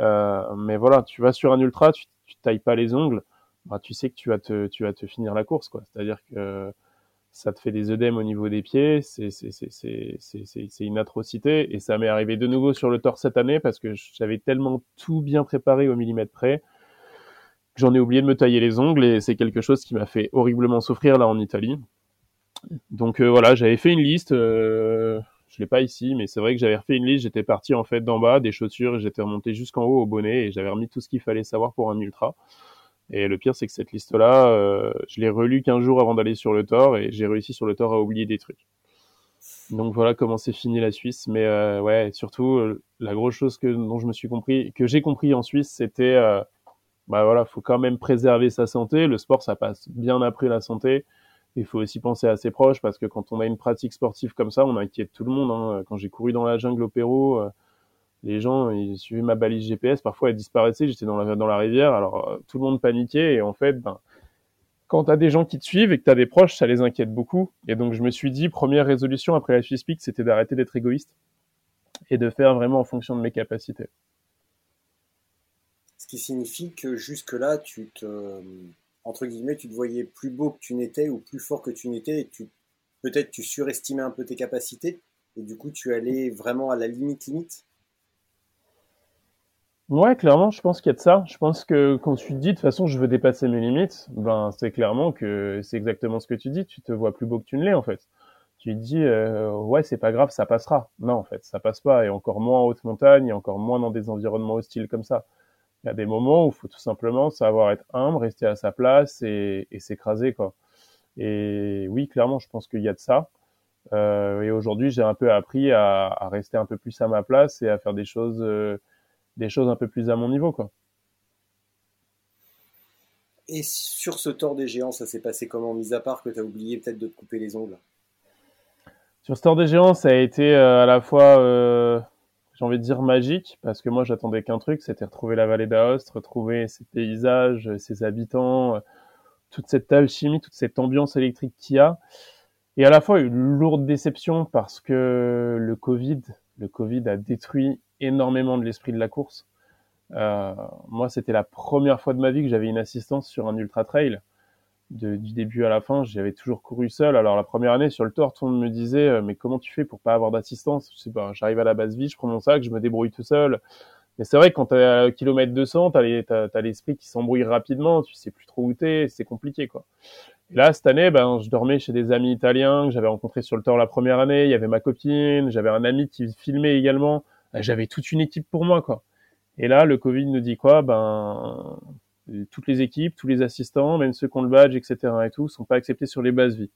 Euh, mais voilà, tu vas sur un ultra, tu, tu tailles pas les ongles, bah, tu sais que tu vas te, tu vas te finir la course, quoi. C'est-à-dire que ça te fait des œdèmes au niveau des pieds, c'est, c'est, c'est, c'est, c'est, c'est, une atrocité. Et ça m'est arrivé de nouveau sur le tort cette année parce que j'avais tellement tout bien préparé au millimètre près que j'en ai oublié de me tailler les ongles et c'est quelque chose qui m'a fait horriblement souffrir là en Italie. Donc euh, voilà, j'avais fait une liste. Euh, je l'ai pas ici, mais c'est vrai que j'avais refait une liste. J'étais parti en fait d'en bas, des chaussures, j'étais remonté jusqu'en haut au bonnet et j'avais remis tout ce qu'il fallait savoir pour un ultra. Et le pire, c'est que cette liste-là, euh, je l'ai relue 15 jours avant d'aller sur le Tor et j'ai réussi sur le Tor à oublier des trucs. Donc voilà comment c'est fini la Suisse. Mais euh, ouais, surtout la grosse chose que dont je me suis compris, que j'ai compris en Suisse, c'était bah voilà, faut quand même préserver sa santé. Le sport, ça passe bien après la santé. Il faut aussi penser à ses proches parce que quand on a une pratique sportive comme ça, on inquiète tout le monde. Hein. Quand j'ai couru dans la jungle au Pérou, euh, les gens ils suivaient ma balise GPS, parfois elle disparaissait, j'étais dans la, dans la rivière, alors euh, tout le monde paniquait et en fait, ben, quand tu as des gens qui te suivent et que tu as des proches, ça les inquiète beaucoup. Et donc je me suis dit, première résolution après la Peak, c'était d'arrêter d'être égoïste et de faire vraiment en fonction de mes capacités. Ce qui signifie que jusque-là, tu te, entre guillemets, tu te voyais plus beau que tu n'étais ou plus fort que tu n'étais et tu, peut-être tu surestimais un peu tes capacités et du coup tu allais vraiment à la limite limite? Ouais, clairement, je pense qu'il y a de ça. Je pense que quand tu te dis de toute façon je veux dépasser mes limites, ben c'est clairement que c'est exactement ce que tu dis. Tu te vois plus beau que tu ne l'es en fait. Tu te dis euh, ouais c'est pas grave, ça passera. Non en fait, ça passe pas et encore moins en haute montagne et encore moins dans des environnements hostiles comme ça. Il y a des moments où il faut tout simplement savoir être humble, rester à sa place et, et s'écraser quoi. Et oui, clairement, je pense qu'il y a de ça. Euh, et aujourd'hui, j'ai un peu appris à, à, rester un peu plus à ma place et à faire des choses, euh, des choses un peu plus à mon niveau, quoi. Et sur ce tort des géants, ça s'est passé comment, mis à part que tu as oublié peut-être de te couper les ongles? Sur ce tort des géants, ça a été euh, à la fois, j'ai envie de dire magique, parce que moi, j'attendais qu'un truc, c'était retrouver la vallée d'Aoste, retrouver ses paysages, ses habitants, toute cette alchimie, toute cette ambiance électrique qu'il y a. Et à la fois une lourde déception parce que le Covid, le Covid a détruit énormément de l'esprit de la course. Euh, moi, c'était la première fois de ma vie que j'avais une assistance sur un ultra trail. De, du début à la fin, j'avais toujours couru seul. Alors la première année sur le tour, tout le monde me disait euh, mais comment tu fais pour pas avoir d'assistance? Je sais pas, j'arrive à la base vie, je prends mon sac, je me débrouille tout seul. Mais c'est vrai que quand t'es à kilomètre 200, t'as les, t'as, t'as l'esprit qui s'embrouille rapidement, tu sais plus trop où t'es, c'est compliqué quoi. Et là cette année, ben je dormais chez des amis italiens que j'avais rencontrés sur le tour la première année. Il y avait ma copine, j'avais un ami qui filmait également. J'avais toute une équipe pour moi quoi. Et là, le Covid nous dit quoi? Ben toutes les équipes, tous les assistants, même ceux qui ont le badge, etc. et tout, sont pas acceptés sur les bases vie.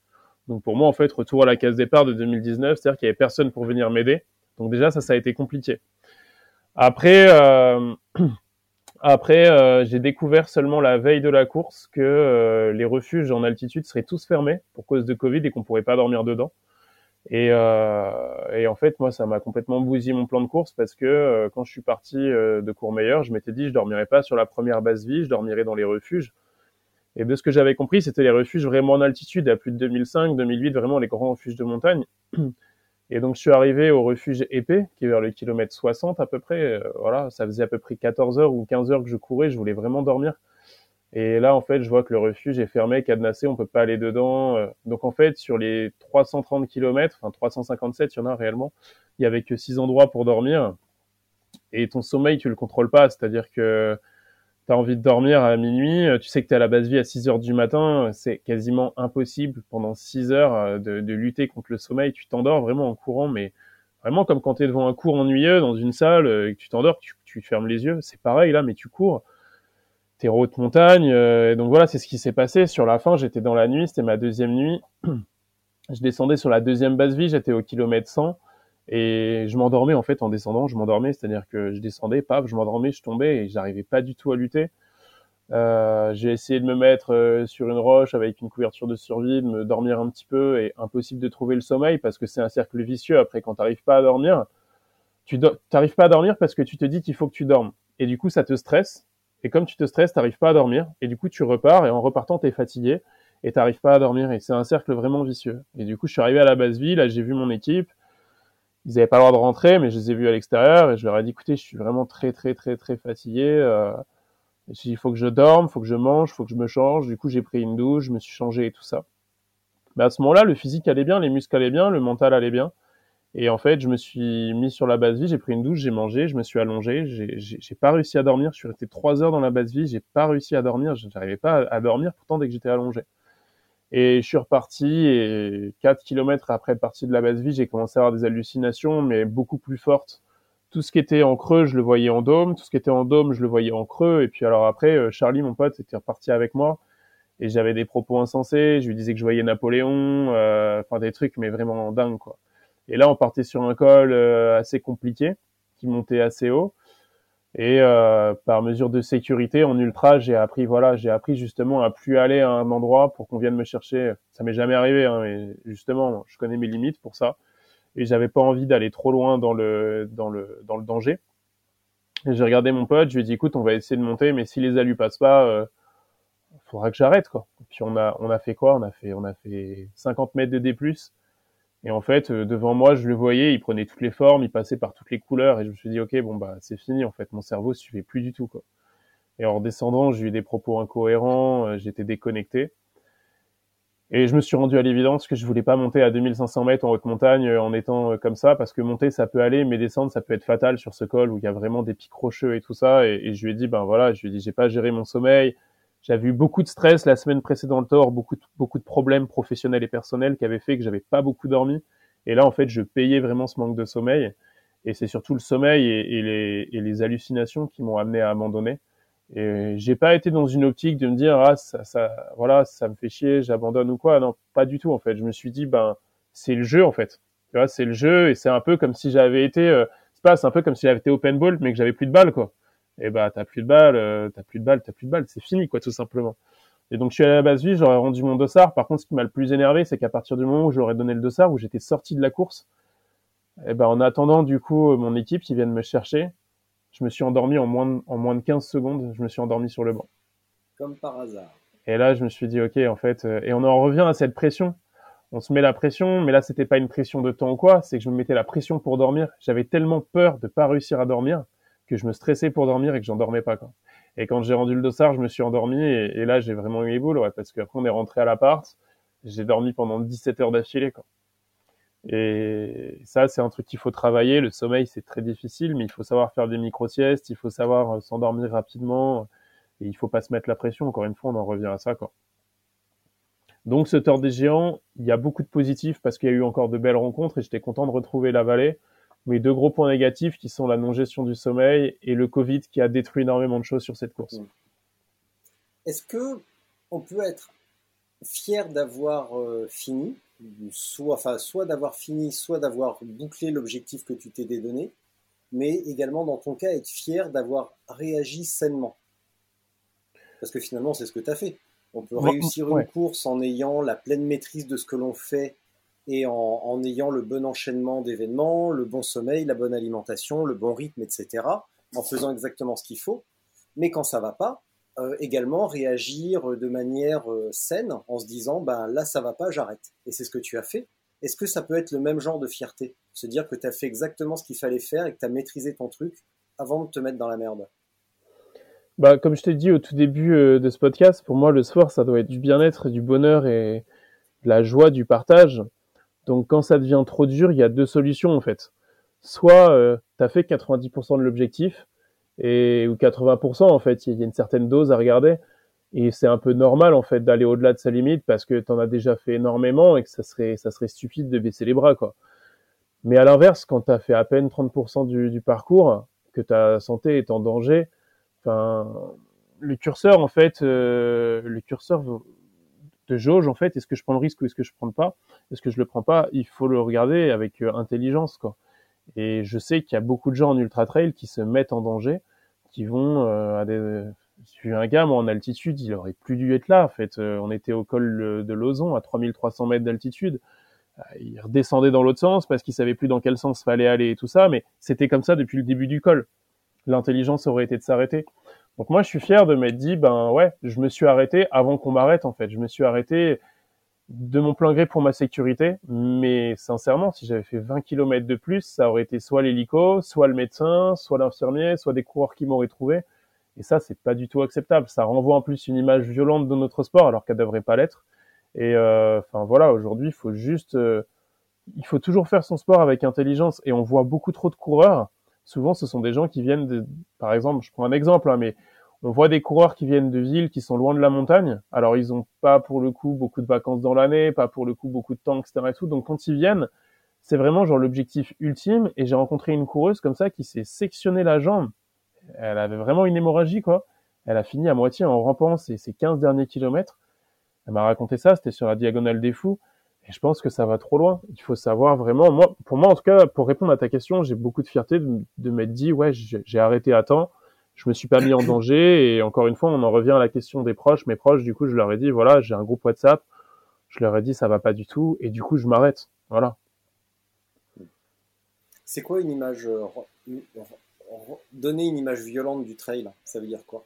Donc pour moi, en fait, retour à la case départ de 2019, c'est-à-dire qu'il y avait personne pour venir m'aider. Donc déjà, ça, ça a été compliqué. Après, euh, *clears throat* après, euh, j'ai découvert seulement la veille de la course que euh, les refuges en altitude seraient tous fermés pour cause de Covid et qu'on pourrait pas dormir dedans. Et, euh, et en fait, moi, ça m'a complètement bousillé mon plan de course parce que euh, quand je suis parti euh, de Courmayeur, je m'étais dit je dormirais pas sur la première base vie, je dormirais dans les refuges. Et de ce que j'avais compris, c'était les refuges vraiment en altitude, à plus de 2005, 2008, vraiment les grands refuges de montagne. *clears throat* Et donc, je suis arrivé au refuge épais, qui est vers le kilomètre 60 à peu près. voilà, ça faisait à peu près 14 heures ou 15 heures que je courais, je voulais vraiment dormir. Et là, en fait, je vois que le refuge est fermé, cadenassé, on peut pas aller dedans. Donc, en fait, sur les 330 km, enfin 357, il y en a réellement, il y avait que six endroits pour dormir. Et ton sommeil, tu le contrôles pas. C'est-à-dire que tu as envie de dormir à minuit, tu sais que tu es à la base vie à 6 heures du matin, c'est quasiment impossible pendant 6 heures de, lutter contre le sommeil. Tu t'endors vraiment en courant, mais vraiment comme quand tu es devant un cours ennuyeux dans une salle et que tu t'endors, tu fermes les yeux. C'est pareil là, mais tu cours. T'es haute montagne. et donc voilà, c'est ce qui s'est passé. Sur la fin, j'étais dans la nuit, c'était ma deuxième nuit. *clears throat* je descendais sur la deuxième base vie, j'étais au kilomètre 100 et je m'endormais en fait en descendant, je m'endormais, c'est-à-dire que je descendais, paf, je m'endormais, je tombais et j'arrivais pas du tout à lutter. Euh, j'ai essayé de me mettre euh, sur une roche avec une couverture de survie, de me dormir un petit peu et impossible de trouver le sommeil parce que c'est un cercle vicieux. Après, quand t'arrives pas à dormir, tu t'arrives pas à dormir parce que tu te dis qu'il faut que tu dormes et du coup ça te stresse. Et comme tu te stresses, t'arrives pas à dormir et du coup tu repars et en repartant t'es fatigué et t'arrives pas à dormir et c'est un cercle vraiment vicieux. Et du coup, je suis arrivé à la base ville, là j'ai vu mon équipe, ils avaient pas le droit de rentrer, mais je les ai vus à l'extérieur et je leur ai dit écoutez, je suis vraiment très très très très fatigué. Euh, il faut que je dorme, faut que je mange, faut que je me change. Du coup, j'ai pris une douche, je me suis changé et tout ça. Mais à ce moment-là, le physique allait bien, les muscles allaient bien, le mental allait bien. Et en fait, je me suis mis sur la base vie, j'ai pris une douche, j'ai mangé, je me suis allongé, j'ai pas réussi à dormir. Je suis resté trois heures dans la base vie, j'ai pas réussi à dormir, je n'arrivais pas à dormir pourtant dès que j'étais allongé. Et je suis reparti et 4 kilomètres après être parti de la base vie, j'ai commencé à avoir des hallucinations, mais beaucoup plus fortes. Tout ce qui était en creux, je le voyais en dôme. Tout ce qui était en dôme, je le voyais en creux. Et puis alors après, euh, Charlie, mon pote, était reparti avec moi. Et j'avais des propos insensés. Je lui disais que je voyais Napoléon, euh, enfin des trucs, mais vraiment dingues, quoi. Et là, on partait sur un col euh, assez compliqué, qui montait assez haut. Et euh, par mesure de sécurité, en ultra, j'ai appris, voilà, j'ai appris justement à plus aller à un endroit pour qu'on vienne me chercher. Ça m'est jamais arrivé, hein, mais justement, je connais mes limites pour ça, et j'avais pas envie d'aller trop loin dans le dans le dans le danger. J'ai regardé mon pote, je lui ai dit, écoute, on va essayer de monter, mais si les alus passent pas, euh, faudra que j'arrête, quoi. Et puis on a on a fait quoi? On a fait on a fait 50 mètres de D+. Et en fait, euh, devant moi, je le voyais, il prenait toutes les formes, il passait par toutes les couleurs, et je me suis dit, ok, bon bah c'est fini. En fait, mon cerveau suivait plus du tout quoi. Et en descendant, j'ai eu des propos incohérents, euh, j'étais déconnecté. Et je me suis rendu à l'évidence que je voulais pas monter à 2500 mètres en haute montagne euh, en étant comme ça, parce que monter ça peut aller, mais descendre ça peut être fatal sur ce col où il y a vraiment des pics rocheux et tout ça. Et, et je lui ai dit, ben voilà, je lui ai dit, j'ai pas géré mon sommeil, j'avais eu beaucoup de stress la semaine précédente, beaucoup de, beaucoup de problèmes professionnels et personnels qui avaient fait que j'avais pas beaucoup dormi. Et là, en fait, je payais vraiment ce manque de sommeil. Et c'est surtout le sommeil et, les, et les, hallucinations qui m'ont amené à abandonner. Et j'ai pas été dans une optique de me dire ah ça, ça voilà ça me fait chier, j'abandonne ou quoi. Non, pas du tout en fait. Je me suis dit ben c'est le jeu en fait. Tu vois, c'est le jeu et c'est un peu comme si j'avais été euh, c'est pas c'est un peu comme si j'avais été open ball mais que j'avais plus de balles quoi et eh bah t'as plus de balles, euh, t'as plus de balles, t'as plus de balles, c'est fini quoi tout simplement. Et donc je suis allé à la base vie, j'aurais rendu mon dossard. Par contre, ce qui m'a le plus énervé, c'est qu'à partir du moment où j'aurais donné le dossard, où j'étais sorti de la course, et eh ben en attendant du coup mon équipe qui vienne me chercher, je me suis endormi en moins de, en moins de 15 secondes, je me suis endormi sur le banc. Comme par hasard. Et là, je me suis dit ok en fait, euh, et on en revient à cette pression. On se met la pression, mais là c'était pas une pression de temps ou quoi, c'est que je me mettais la pression pour dormir. J'avais tellement peur de pas réussir à dormir que je me stressais pour dormir et que j'en dormais pas. Quoi. Et quand j'ai rendu le dossard, je me suis endormi et, là j'ai vraiment eu les boules, ouais, parce qu'après on est rentré à l'appart, j'ai dormi pendant 17 heures d'affilée. Et ça, c'est un truc qu'il faut travailler. Le sommeil, c'est très difficile, mais il faut savoir faire des micro-siestes, il faut savoir euh, s'endormir rapidement, et il faut pas se mettre la pression. Encore une fois, on en revient à ça. Donc ce tort des géants, il y a beaucoup de positifs parce qu'il y a eu encore de belles rencontres et j'étais content de retrouver la vallée mais deux gros points négatifs qui sont la non-gestion du sommeil et le Covid qui a détruit énormément de choses sur cette course. Est-ce que on peut être fier d'avoir euh, fini, soit, enfin, soit d'avoir fini, soit d'avoir bouclé l'objectif que tu t'es donné, mais également dans ton cas être fier d'avoir réagi sainement? Parce que finalement, c'est ce que tu as fait. On peut réussir une course en ayant la pleine maîtrise de ce que l'on fait et en, ayant le bon enchaînement d'événements, le bon sommeil, la bonne alimentation, le bon rythme, etc., en faisant exactement ce qu'il faut. Mais quand ça va pas, euh, également réagir de manière euh, saine en se disant ben là ça va pas, j'arrête. Et c'est ce que tu as fait. Est-ce que ça peut être le même genre de fierté? Se dire que tu as fait exactement ce qu'il fallait faire et que tu as maîtrisé ton truc avant de te mettre dans la merde bah, Comme je t'ai dit au tout début euh, de ce podcast, pour moi le sport ça doit être du bien-être, du bonheur et de la joie du partage. Donc quand ça devient trop dur, il y a deux solutions en fait. Soit euh, tu as fait 90% de l'objectif et ou 80% en fait. Il y a une certaine dose à regarder. Et c'est un peu normal en fait d'aller au-delà de sa limite parce que tu en as déjà fait énormément et que ça serait ça serait stupide de baisser les bras quoi. Mais à l'inverse, quand tu as fait à peine 30% du, parcours, que ta santé est en danger, enfin le curseur en fait, euh, le curseur de jauge en fait, est-ce que je prends le risque ou est-ce que je prends pas? Est-ce que je le prends pas? Il faut le regarder avec euh, intelligence quoi. Et je sais qu'il y a beaucoup de gens en ultra trail qui se mettent en danger, qui vont euh, à des vu un gars, en altitude, il aurait plus dû être là. En fait, euh, on était au col de Lozon, à 3300 mètres d'altitude. Euh, il redescendait dans l'autre sens parce qu'il savait plus dans quel sens fallait aller et tout ça. Mais c'était comme ça depuis le début du col. L'intelligence aurait été de s'arrêter. Donc moi, je suis fier de m'être dit, ben ouais, je me suis arrêté avant qu'on m'arrête. En fait, je me suis arrêté de mon plein gré pour ma sécurité. Mais sincèrement, si j'avais fait 20 km de plus, ça aurait été soit l'hélico, soit le médecin, soit l'infirmier, soit des coureurs qui m'auraient trouvé. Et ça, c'est pas du tout acceptable. Ça renvoie en plus une image violente de notre sport, alors qu'elle devrait pas l'être. Et euh, enfin voilà, aujourd'hui, il faut juste, euh, il faut toujours faire son sport avec intelligence. Et on voit beaucoup trop de coureurs. Souvent, ce sont des gens qui viennent, de, par exemple, je prends un exemple, hein, mais on voit des coureurs qui viennent de villes qui sont loin de la montagne. Alors, ils ont pas pour le coup beaucoup de vacances dans l'année, pas pour le coup beaucoup de temps, etc. Donc, quand ils viennent, c'est vraiment genre l'objectif ultime. Et j'ai rencontré une coureuse comme ça qui s'est sectionné la jambe elle avait vraiment une hémorragie, quoi. Elle a fini à moitié en rampant ses, ses 15 derniers kilomètres. Elle m'a raconté ça, c'était sur la diagonale des fous. Et je pense que ça va trop loin. Il faut savoir vraiment, moi, pour moi, en tout cas, pour répondre à ta question, j'ai beaucoup de fierté de, de m'être dit, ouais, j'ai arrêté à temps. Je me suis pas mis en *coughs* danger. Et encore une fois, on en revient à la question des proches. Mes proches, du coup, je leur ai dit, voilà, j'ai un groupe WhatsApp. Je leur ai dit, ça va pas du tout. Et du coup, je m'arrête. Voilà. C'est quoi une image euh, donner une image violente du trail, ça veut dire quoi?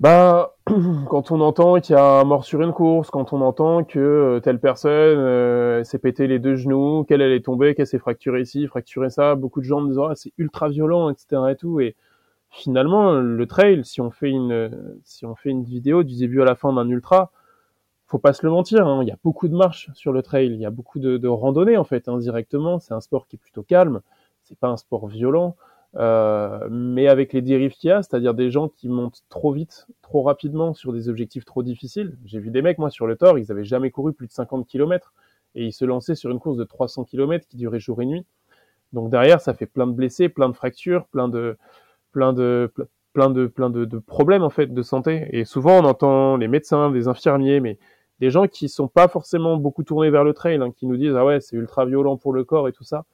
Bah, *clears throat* quand on entend qu'il y a un mort sur une course, quand on entend que euh, telle personne euh, s'est pété les deux genoux, qu'elle elle est tombée, qu'elle s'est fracturée ici, fracturée ça, beaucoup de gens me disent ah, c'est ultra violent, etc. et tout. Et finalement, le trail, si on fait une si on fait une vidéo du début à la fin d'un ultra, faut pas se le mentir, hein, il y a beaucoup de marches sur le trail, il y a beaucoup de, de randonnées en fait indirectement. C'est un sport qui est plutôt calme c'est pas un sport violent, euh, mais avec les dérives qu'il y a, c'est-à-dire des gens qui montent trop vite, trop rapidement sur des objectifs trop difficiles. J'ai vu des mecs, moi, sur le Thor, ils avaient jamais couru plus de 50 km et ils se lançaient sur une course de 300 km qui durait jour et nuit. Donc derrière, ça fait plein de blessés, plein de fractures, plein de, plein de, plein de, plein de, problèmes en fait de santé. Et souvent, on entend les médecins, des infirmiers, mais des gens qui sont pas forcément beaucoup tournés vers le trail, hein, qui nous disent ah ouais, c'est ultra violent pour le corps et tout ça.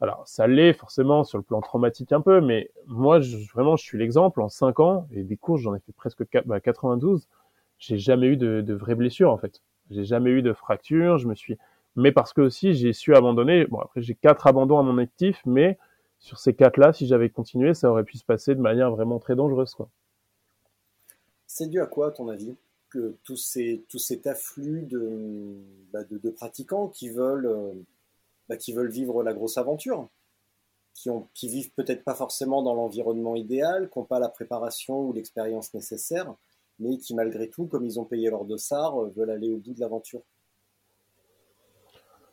Alors, ça l'est forcément sur le plan traumatique un peu, mais moi, je, vraiment, je suis l'exemple. En 5 ans, et des courses, j'en ai fait presque 92, bah, j'ai jamais eu de, de vraies blessures, en fait. J'ai jamais eu de fracture, je me suis... Mais parce que aussi, j'ai su abandonner. Bon, après, j'ai quatre abandons à mon actif, mais sur ces quatre-là, si j'avais continué, ça aurait pu se passer de manière vraiment très dangereuse, quoi. C'est dû à quoi, à ton avis que tous ces, tout cet afflux de, bah, de pratiquants qui veulent... Euh bah, qui veulent vivre la grosse aventure, qui, ont, qui vivent peut-être pas forcément dans l'environnement idéal, qui n'ont pas la préparation ou l'expérience nécessaire, mais qui malgré tout, comme ils ont payé leur dossard, euh, veulent aller au bout de l'aventure.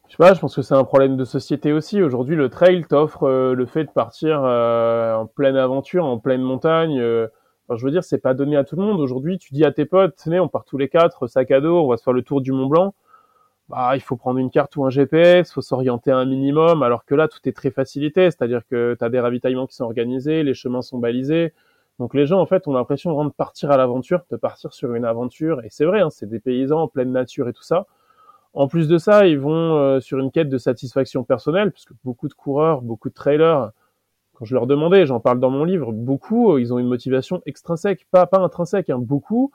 Je sais pas, je pense que c'est un problème de société aussi. Aujourd'hui, le trail t'offre euh, le fait de partir euh, en pleine aventure, en pleine montagne. Je veux dire, c'est pas donné à tout le monde. Aujourd'hui, tu dis à tes potes, tenez, on part tous les quatre, sac à dos, on va se faire le tour du Mont Blanc bah, il faut prendre une carte ou un GPS, faut s'orienter un minimum, alors que là, tout est très facilité, c'est-à-dire que tu as des ravitaillements qui sont organisés, les chemins sont balisés. Donc les gens, en fait, ont l'impression de partir à l'aventure, de partir sur une aventure, et c'est vrai, hein, c'est des paysans en pleine nature et tout ça. En plus de ça, ils vont euh, sur une quête de satisfaction personnelle, puisque beaucoup de coureurs, beaucoup de trailers, quand je leur demandais, j'en parle dans mon livre, beaucoup, ils ont une motivation extrinsèque, pas, pas intrinsèque, hein, beaucoup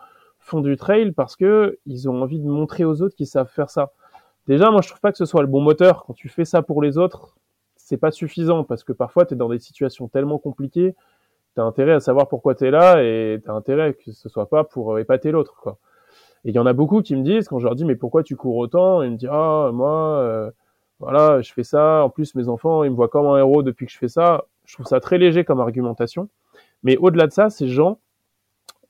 font du trail parce que ils ont envie de montrer aux autres qu'ils savent faire ça. Déjà, moi, je trouve pas que ce soit le bon moteur. Quand tu fais ça pour les autres, c'est pas suffisant parce que parfois, tu es dans des situations tellement compliquées, tu as intérêt à savoir pourquoi tu es là et tu as intérêt que ce soit pas pour euh, épater l'autre, quoi. Et il y en a beaucoup qui me disent, quand je leur dis, mais pourquoi tu cours autant? Ils me disent, ah, moi, euh, voilà, je fais ça. En plus, mes enfants, ils me voient comme un héros depuis que je fais ça. Je trouve ça très léger comme argumentation. Mais au-delà de ça, ces gens,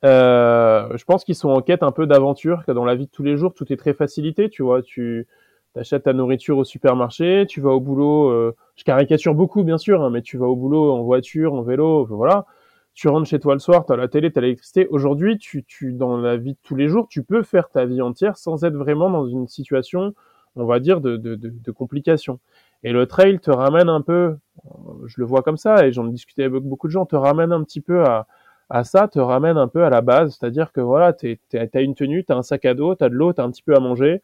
je pense qu'ils sont en quête un peu d'aventure, que dans la vie de tous les jours, tout est très facilité, tu vois. Tu, achètes ta nourriture au supermarché, tu vas au boulot, euh, je caricature beaucoup bien sûr, hein, mais tu vas au boulot en voiture, en vélo, voilà. Tu rentres chez toi le soir, tu as la télé, tu as l'électricité. Aujourd'hui, tu, tu, dans la vie de tous les jours, tu peux faire ta vie entière sans être vraiment dans une situation, on va dire, de, de, de, de complication. Et le trail te ramène un peu, je le vois comme ça, et j'en discutais avec beaucoup de gens, te ramène un petit peu à, à ça, te ramène un peu à la base, c'est-à-dire que voilà, tu as une tenue, tu as un sac à dos, tu as de l'eau, tu as un petit peu à manger,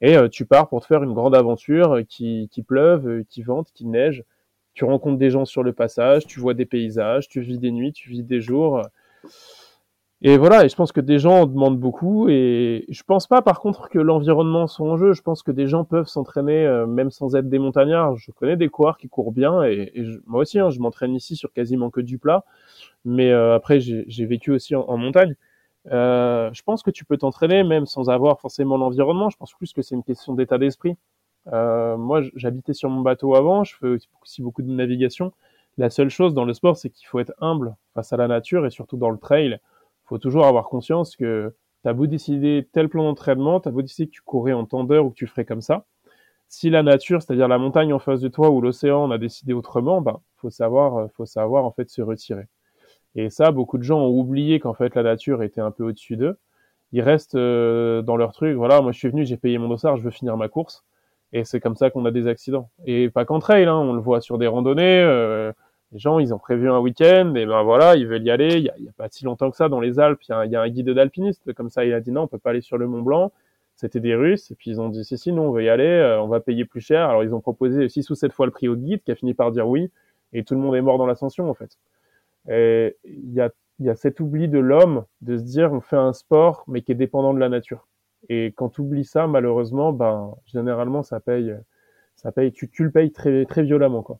et euh, tu pars pour te faire une grande aventure euh, qui, qui pleuve, euh, qui vente, qui neige. Tu rencontres des gens sur le passage, tu vois des paysages, tu vis des nuits, tu vis des jours. Et voilà, et je pense que des gens en demandent beaucoup. Et je pense pas, par contre, que l'environnement soit en jeu. Je pense que des gens peuvent s'entraîner même sans être des montagnards. Je connais des coureurs qui courent bien, et, moi aussi, hein, je m'entraîne ici sur quasiment que du plat. Mais après, j'ai vécu aussi en montagne. Euh, je pense que tu peux t'entraîner même sans avoir forcément l'environnement. Je pense plus que c'est une question d'état d'esprit. Euh, moi, j'habitais sur mon bateau avant, je fais aussi beaucoup de navigation. La seule chose dans le sport, c'est qu'il faut être humble face à la nature et surtout dans le trail. Faut toujours avoir conscience que tu as beau décider tel plan d'entraînement, tu as beau décider que tu courais en tendeur ou que tu ferais comme ça. Si la nature, c'est-à-dire la montagne en face de toi ou l'océan, a décidé autrement, ben, faut savoir, faut savoir en fait se retirer. Et ça, beaucoup de gens ont oublié qu'en fait la nature était un peu au-dessus d'eux. Ils restent euh, dans leur truc. Voilà, moi je suis venu, j'ai payé mon dossard, je veux finir ma course. Et c'est comme ça qu'on a des accidents. Et pas qu'en trail, hein, on le voit sur des randonnées. Euh, les gens, ils ont prévu un week-end, et ben voilà, ils veulent y aller. Il y a, pas si longtemps que ça dans les Alpes, il y, a un guide d'alpiniste. Comme ça, il a dit non, on peut pas aller sur le Mont Blanc. C'était des Russes, et puis ils ont dit si si, nous on veut y aller, euh, on va payer plus cher. Alors ils ont proposé six ou sept fois le prix au guide, qui a fini par dire oui, et tout le monde est mort dans l'ascension en fait. Et il y a, y a cet oubli de l'homme de se dire on fait un sport mais qui est dépendant de la nature. Et quand tu oublies ça, malheureusement, ben généralement ça paye, ça paye, tu, tu le payes très très violemment quoi.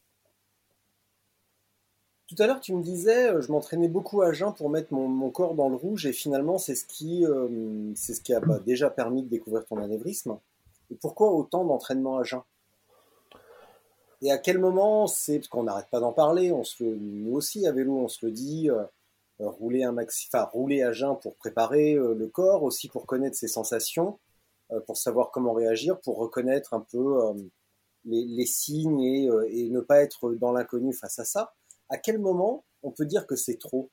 Tout à l'heure, tu me disais, euh, je m'entraînais beaucoup à jeun pour mettre mon, corps dans le rouge, et finalement, c'est ce qui, euh, c'est ce qui a bah, déjà permis de découvrir ton anévrisme. Et pourquoi autant d'entraînement à jeun? Et à quel moment c'est parce qu'on n'arrête pas d'en parler, on se le, nous aussi à vélo, on se le dit, euh, rouler un maxi, enfin rouler à jeun pour préparer le corps, aussi pour connaître ses sensations, pour savoir comment réagir, pour reconnaître un peu les, les, signes et, et, ne pas être dans l'inconnu face à ça. À quel moment on peut dire que c'est trop?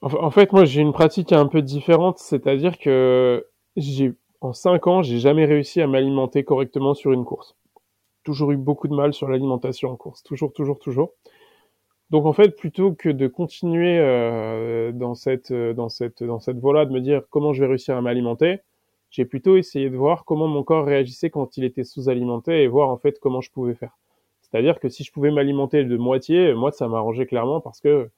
En fait, moi j'ai une pratique un peu différente, c'est-à-dire que j'ai en 5 ans, j'ai jamais réussi à m'alimenter correctement sur une course toujours eu beaucoup de mal sur l'alimentation en course, toujours, toujours, toujours. Donc en fait, plutôt que de continuer euh, dans cette euh, dans dans cette voie-là, de me dire comment je vais réussir à m'alimenter, j'ai plutôt essayé de voir comment mon corps réagissait quand il était sous-alimenté et voir en fait comment je pouvais faire. C'est-à-dire que si je pouvais m'alimenter de moitié, moi ça m'arrangeait clairement parce que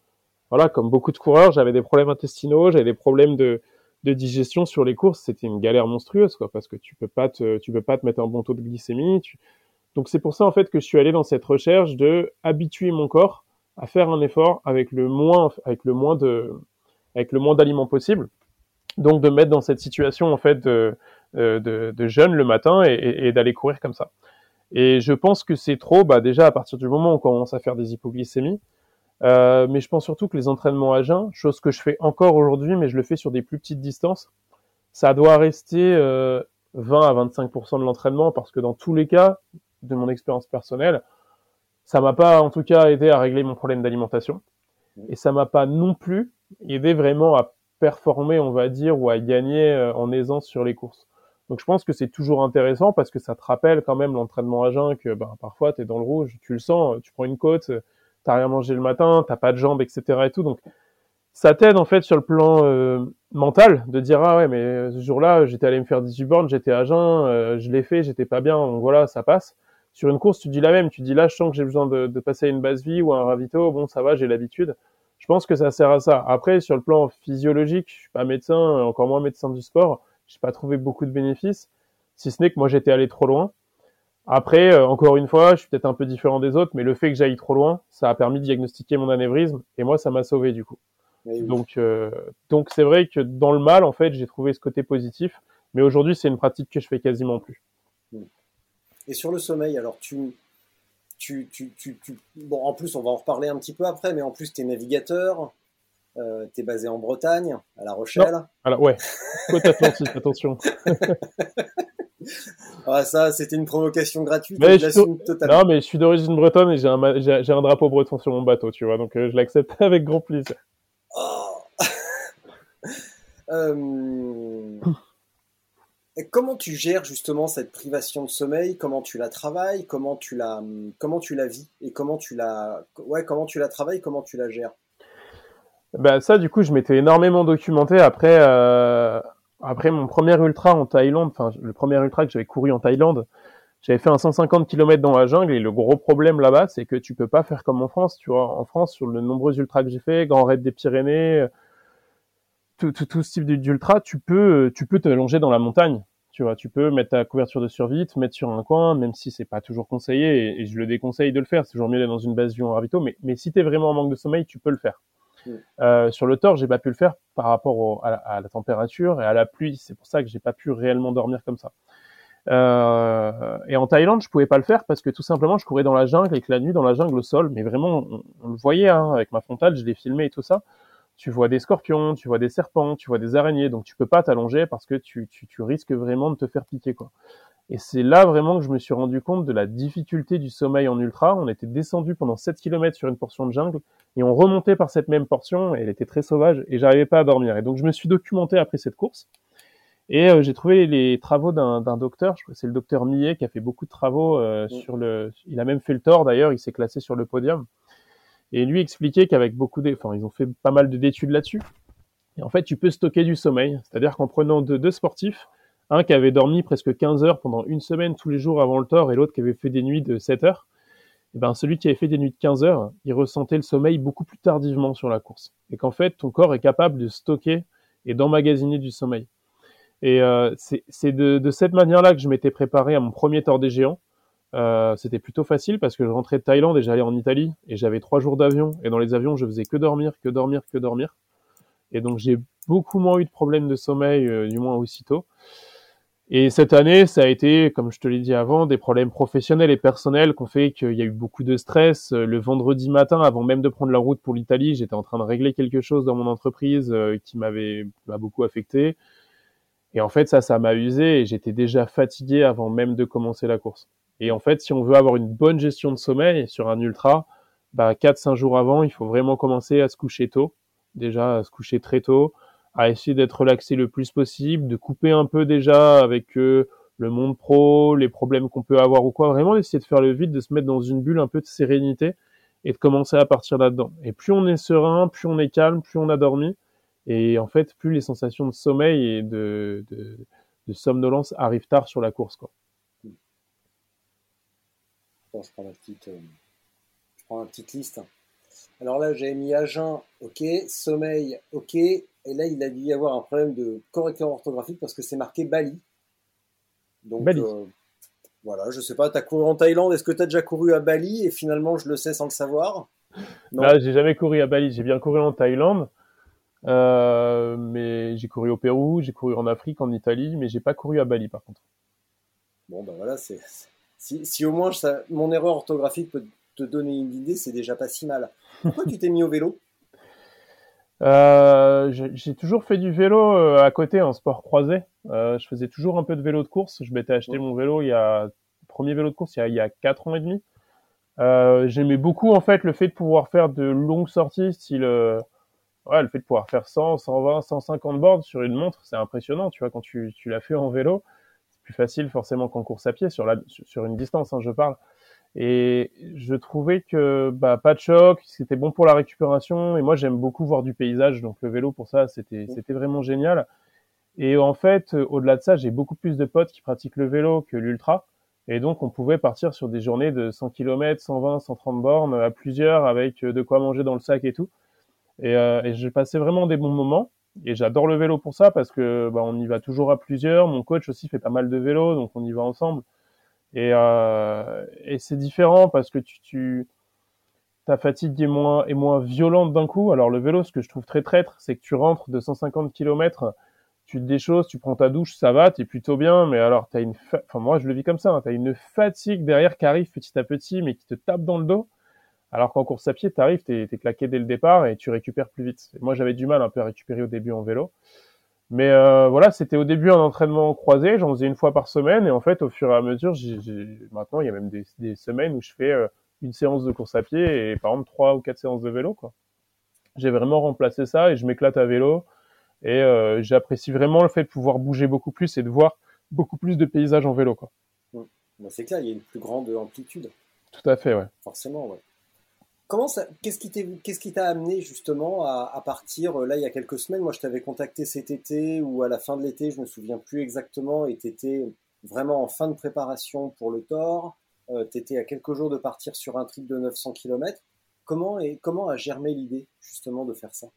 voilà, comme beaucoup de coureurs, j'avais des problèmes intestinaux, j'avais des problèmes de digestion sur les courses, c'était une galère monstrueuse parce que tu peux pas te tu peux pas te mettre un bon taux de glycémie, donc c'est pour ça en fait que je suis allé dans cette recherche de habituer mon corps à faire un effort avec le moins avec le moins de avec le moins d'aliments possible. Donc de mettre dans cette situation en fait de de jeûne le matin et d'aller courir comme ça. Et je pense que c'est trop, bah déjà à partir du moment où on commence à faire des hypoglycémies, euh, mais je pense surtout que les entraînements à jeun, chose que je fais encore aujourd'hui, mais je le fais sur des plus petites distances, ça doit rester euh, 20 à 25% de l'entraînement parce que dans tous les cas, de mon expérience personnelle, ça m'a pas en tout cas aidé à régler mon problème d'alimentation et ça m'a pas non plus aidé vraiment à performer, on va dire, ou à gagner euh, en aisance sur les courses. Donc je pense que c'est toujours intéressant parce que ça te rappelle quand même l'entraînement à jeun que ben, parfois tu es dans le rouge, tu le sens, tu prends une côte, t'as rien mangé le matin, t'as pas de jambes, etc. et tout. Donc ça t'aide en fait sur le plan euh, mental de dire ah ouais mais ce jour-là j'étais allé me faire 18 bornes, j'étais à jeun, euh, je l'ai fait, j'étais pas bien, donc voilà ça passe sur une course, tu dis la même. Tu dis là, je sens que j'ai besoin de, passer une base vie ou à un ravito. Bon, ça va, j'ai l'habitude. Je pense que ça sert à ça. Après, sur le plan physiologique, je suis pas médecin, encore moins médecin du sport. J'ai pas trouvé beaucoup de bénéfices, si ce n'est que moi j'étais allé trop loin. Après, euh, encore une fois, je suis peut-être un peu différent des autres, mais le fait que j'aille trop loin, ça a permis de diagnostiquer mon anévrisme et moi, ça m'a sauvé du coup. Oui. Donc, euh, donc c'est vrai que dans le mal, en fait, j'ai trouvé ce côté positif, mais aujourd'hui, c'est une pratique que je fais quasiment plus. Et sur le sommeil, alors tu, tu, tu, tu, tu, bon, en plus, on va en reparler un petit peu après, mais en plus, tu es navigateur, euh, tu es basé en Bretagne, à La Rochelle. Non. Alors, ouais, *laughs* côte atlantique, attention. *laughs* Ah, ça, c'était une provocation gratuite. Mais je suis-. Non, mais je suis d'origine bretonne et j'ai un, ma- j'ai j'ai un drapeau breton sur mon bateau, tu vois, donc euh, je l'accepte *laughs* avec grand plaisir. Oh. Euh, et comment tu gères justement cette privation de sommeil? Comment tu la travailles? Comment tu la, comment tu la vis? Et comment tu la, ouais, comment tu la travailles? Comment tu la gères? Bah ça, du coup, je m'étais énormément documenté après euh, après mon premier ultra en Thaïlande, enfin le premier ultra que j'avais couru en Thaïlande. J'avais fait un 150 km dans la jungle et le gros problème là-bas, c'est que tu peux pas faire comme en France, tu vois. En France, sur le nombreux ultras que j'ai fait, Grand Raid des Pyrénées, euh, tout, tout, tout ce type d'ultra, tu peux tu peux te longer dans la montagne. Tu vois, tu peux mettre ta couverture de survie, te mettre sur un coin, même si c'est pas toujours conseillé, et, je le déconseille de le faire. C'est toujours mieux d'être dans une base vue en ravito, mais, mais si t'es vraiment en manque de sommeil, tu peux le faire. Euh, sur le tort, j'ai pas pu le faire par rapport à, la, température et à la pluie. C'est pour ça que j'ai pas pu réellement dormir comme ça. Euh, et en Thaïlande, je pouvais pas le faire parce que tout simplement, je courais dans la jungle et que la nuit, dans la jungle, au sol, mais vraiment, on, le voyait hein, avec ma frontale, je l'ai filmé et tout ça. Tu vois des scorpions, tu vois des serpents, tu vois des araignées, donc tu peux pas t'allonger parce que tu, tu, tu risques vraiment de te faire piquer, quoi. Et c'est là vraiment que je me suis rendu compte de la difficulté du sommeil en ultra. On était descendu pendant 7 km sur une portion de jungle et on remontait par cette même portion et elle était très sauvage et j'arrivais pas à dormir. Et donc je me suis documenté après cette course et euh, j'ai trouvé les travaux d'un docteur, je crois que c'est le docteur Millet qui a fait beaucoup de travaux euh, Mm. sur le, il a même fait le tort d'ailleurs, il s'est classé sur le podium et lui expliquait qu'avec beaucoup enfin ils ont fait pas mal de- d'études là-dessus. Et en fait tu peux stocker du sommeil, c'est-à-dire qu'en prenant deux, deux sportifs, un qui avait dormi presque 15 heures pendant une semaine tous les jours avant le tort et l'autre qui avait fait des nuits de 7 heures, eh ben, celui qui avait fait des nuits de 15 heures, il ressentait le sommeil beaucoup plus tardivement sur la course. Et qu'en fait, ton corps est capable de stocker et d'emmagasiner du sommeil. Et euh, c'est de cette manière-là que je m'étais préparé à mon premier tort des géants. Euh, C'était plutôt facile parce que je rentrais de Thaïlande et j'allais en Italie et j'avais trois jours d'avion. Et dans les avions, je faisais que dormir, que dormir, que dormir. Et donc j'ai beaucoup moins eu de problèmes de sommeil, euh, du moins aussitôt. Et cette année, ça a été, comme je te l'ai dit avant, des problèmes professionnels et personnels qui ont fait qu'il y a eu beaucoup de stress. Euh, Le vendredi matin, avant même de prendre la route pour l'Italie, j'étais en train de régler quelque chose dans mon entreprise euh, qui m'avait m'a beaucoup affecté. Et en fait, ça, ça m'a usé et j'étais déjà fatigué avant même de commencer la course. Et en fait, si on veut avoir une bonne gestion de sommeil sur un ultra, bah, 4-5 jours avant, il faut vraiment commencer à se coucher tôt. Déjà, à se coucher très tôt, à essayer d'être relaxé le plus possible, de couper un peu déjà avec euh, le monde pro, les problèmes qu'on peut avoir ou quoi. Vraiment d'essayer de faire le vide, de se mettre dans une bulle un peu de sérénité et de commencer à partir là-dedans. Et plus on est serein, plus on est calme, plus on a dormi. Et en fait, plus les sensations de sommeil et de, somnolence arrivent tard sur la course. Quoi. Je prends euh, je prends la petite liste. Alors là, j'ai mis à jeun, ok, sommeil, ok, et là, il a dû y avoir un problème de correcteur orthographique parce que c'est marqué Bali. Donc, Bali. euh, voilà, je sais pas, tu as couru en Thaïlande, est-ce que tu as déjà couru à Bali et finalement, je le sais sans le savoir? Non. Là, j'ai jamais couru à Bali. J'ai bien couru en Thaïlande, euh, mais j'ai couru au Pérou, j'ai couru en Afrique, en Italie, mais j'ai pas couru à Bali par contre. Bon, ben voilà, c'est. Si, si au moins ça- mon erreur orthographique peut te donner une idée, c'est déjà pas si mal. Pourquoi tu t'es mis au vélo? Euh, j'ai toujours fait du vélo euh, à côté en sport croisé. Euh, je faisais toujours un peu de vélo de course. Je m'étais acheté Ouais. mon vélo il y a premier vélo de course il y a, il y a quatre ans et demi. Euh, J'aimais beaucoup en fait le fait de pouvoir faire de longues sorties, style ouais, le fait de pouvoir faire 100, 120, 150 bords sur une montre, c'est impressionnant. Tu vois quand tu, tu l'as fait en vélo, c'est plus facile forcément qu'en course à pied sur la sur, sur une distance. Hein, je parle. Et je trouvais que bah, pas de choc, c'était bon pour la récupération. Et moi, j'aime beaucoup voir du paysage, donc le vélo pour ça, c'était c'était vraiment génial. Et en fait, au-delà de ça, j'ai beaucoup plus de potes qui pratiquent le vélo que l'ultra. Et donc, on pouvait partir sur des journées de 100 km, 120, 130 bornes à plusieurs, avec euh, de quoi manger dans le sac et tout. Et, euh, et j'ai passé vraiment des bons moments. Et j'adore le vélo pour ça parce que bah, on y va toujours à plusieurs. Mon coach aussi fait pas mal de vélo, donc on y va ensemble. Et, euh, et c'est différent parce que tu, tu ta fatigue est moins est moins violente d'un coup. Alors le vélo, ce que je trouve très traître, c'est que tu rentres de 150 km, tu te déchausses, tu prends ta douche, ça va, t'es plutôt bien. Mais alors t'as une, enfin moi je le vis comme ça, hein, t'as une fatigue derrière qui arrive petit à petit, mais qui te tape dans le dos. Alors qu'en course à pied, t'arrives, t'es es claqué dès le départ et tu récupères plus vite. Moi j'avais du mal un peu à récupérer au début en vélo. Mais euh, voilà, c'était au début un entraînement croisé, j'en faisais une fois par semaine, et en fait, au fur et à mesure, maintenant, il y a même des, des semaines où je fais euh, une séance de course à pied et par exemple trois ou quatre séances de vélo, quoi. J'ai vraiment remplacé ça et je m'éclate à vélo et euh, j'apprécie vraiment le fait de pouvoir bouger beaucoup plus et de voir beaucoup plus de paysages en vélo, quoi. Bah, c'est clair, il y a une plus grande amplitude. Tout à fait, ouais. Forcément, ouais. Comment ça, qu'est-ce qui t'a amené justement à, partir euh, là il y a quelques semaines? Moi, je t'avais contacté cet été ou à la fin de l'été, je me souviens plus exactement, et t'étais vraiment en fin de préparation pour le Thor. Euh, t'étais à quelques jours de partir sur un trip de 900 km. Comment et comment a germé l'idée justement de faire ça?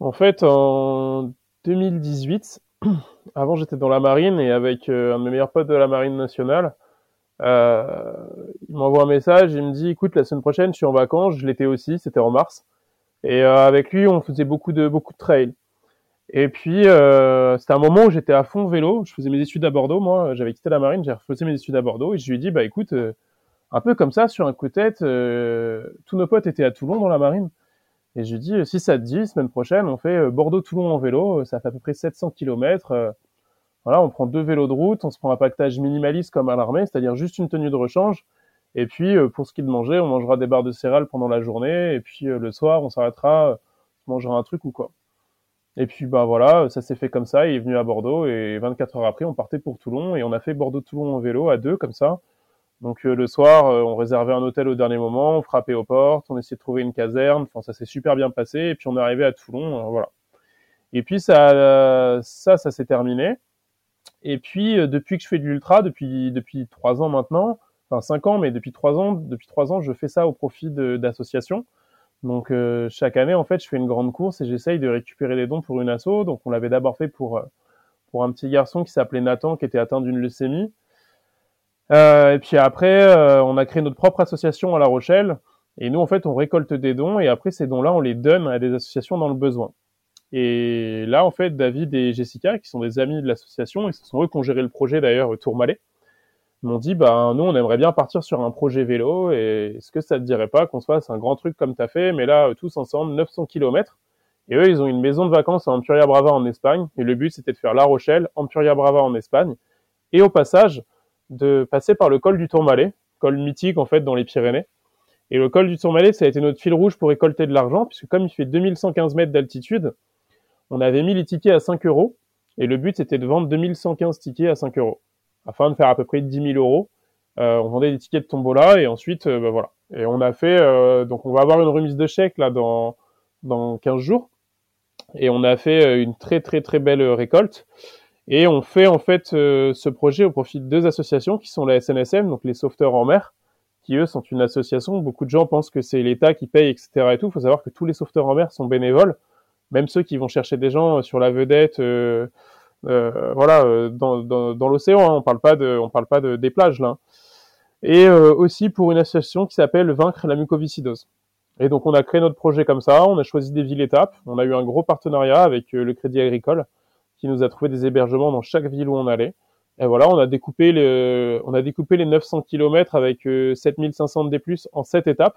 En fait, en 2018, *clears throat* avant j'étais dans la marine et avec euh, un de mes meilleurs potes de la marine nationale, euh, il m'envoie un message, il me dit écoute la semaine prochaine je suis en vacances, je l'étais aussi, c'était en mars, et euh, avec lui on faisait beaucoup de beaucoup de trail. Et puis euh, c'était un moment où j'étais à fond vélo, je faisais mes études à Bordeaux, moi j'avais quitté la marine, j'ai refait mes études à Bordeaux et je lui ai dit bah écoute un peu comme ça sur un coup de tête, tous nos potes étaient à Toulon dans la marine. Et je lui dis si ça te dit semaine prochaine on fait Bordeaux-Toulon en vélo, ça fait à peu près 700 km voilà, on prend deux vélos de route, on se prend un pactage minimaliste comme à l'armée, c'est-à-dire juste une tenue de rechange. Et puis, euh, pour ce qui est de manger, on mangera des barres de céréales pendant la journée. Et puis, euh, le soir, on s'arrêtera, euh, on mangera un truc ou quoi. Et puis, bah voilà, ça s'est fait comme ça. Il est venu à Bordeaux et 24 heures après, on partait pour Toulon et on a fait Bordeaux-Toulon en vélo à deux comme ça. Donc le soir, on réservait un hôtel au dernier moment, on frappait aux portes, on essayait de trouver une caserne. Enfin, ça s'est super bien passé. Et puis on est arrivé à Toulon, voilà. Et puis ça, ça, ça s'est terminé. Et puis euh, depuis que je fais de l'ultra, depuis depuis trois ans maintenant, enfin cinq ans, mais depuis trois ans, depuis trois ans, je fais ça au profit d'associations. Donc euh, chaque année, en fait, je fais une grande course et j'essaye de récupérer des dons pour une asso. Donc on l'avait d'abord fait pour euh, pour un petit garçon qui s'appelait Nathan, qui était atteint d'une leucémie. Euh, et puis après, on a créé notre propre association à La Rochelle. Et nous, en fait, on récolte des dons et après ces dons-là, on les donne à des associations dans le besoin. Et là, en fait, David et Jessica, qui sont des amis de l'association, et ce sont eux qui ont géré le projet d'ailleurs Tourmalet, m'ont dit, bah, nous, on aimerait bien partir sur un projet vélo, et est-ce que ça te dirait pas qu'on se fasse un grand truc comme t'as fait, mais là, tous ensemble, 900 km. Et eux, ils ont une maison de vacances à Ampuria Brava en Espagne, et le but, c'était de faire La Rochelle, Ampuria Brava en Espagne, et au passage, de passer par le col du Tourmalet, col mythique, en fait, dans les Pyrénées. Et le col du Tourmalet, ça a été notre fil rouge pour récolter de l'argent, puisque comme il fait 2115 mètres d'altitude, on avait mis les tickets à 5 euros et le but c'était de vendre 2115 tickets à 5 euros afin de faire à peu près 10 000 euros. Euh, on vendait des tickets de tombola et ensuite euh, bah, voilà. Et on a fait euh, donc on va avoir une remise de chèque là dans dans 15 jours et on a fait une très très très belle récolte et on fait en fait ce projet au profit de deux associations qui sont la SNSM donc les sauveteurs en mer qui eux sont une association. Beaucoup de gens pensent que c'est l'État qui paye etc et tout. Il faut savoir que tous les sauveteurs en mer sont bénévoles même ceux qui vont chercher des gens sur la vedette, euh, euh, voilà, euh, dans, dans, dans l'océan. Hein, on parle pas de, on parle pas de des plages là. Et aussi pour une association qui s'appelle Vaincre la mucoviscidose. Et donc on a créé notre projet comme ça, on a choisi des villes étapes, on a eu un gros partenariat avec le Crédit Agricole qui nous a trouvé des hébergements dans chaque ville où on allait. Et voilà, on a découpé les, on a découpé les 900 km avec 7500 D+, en 7 étapes.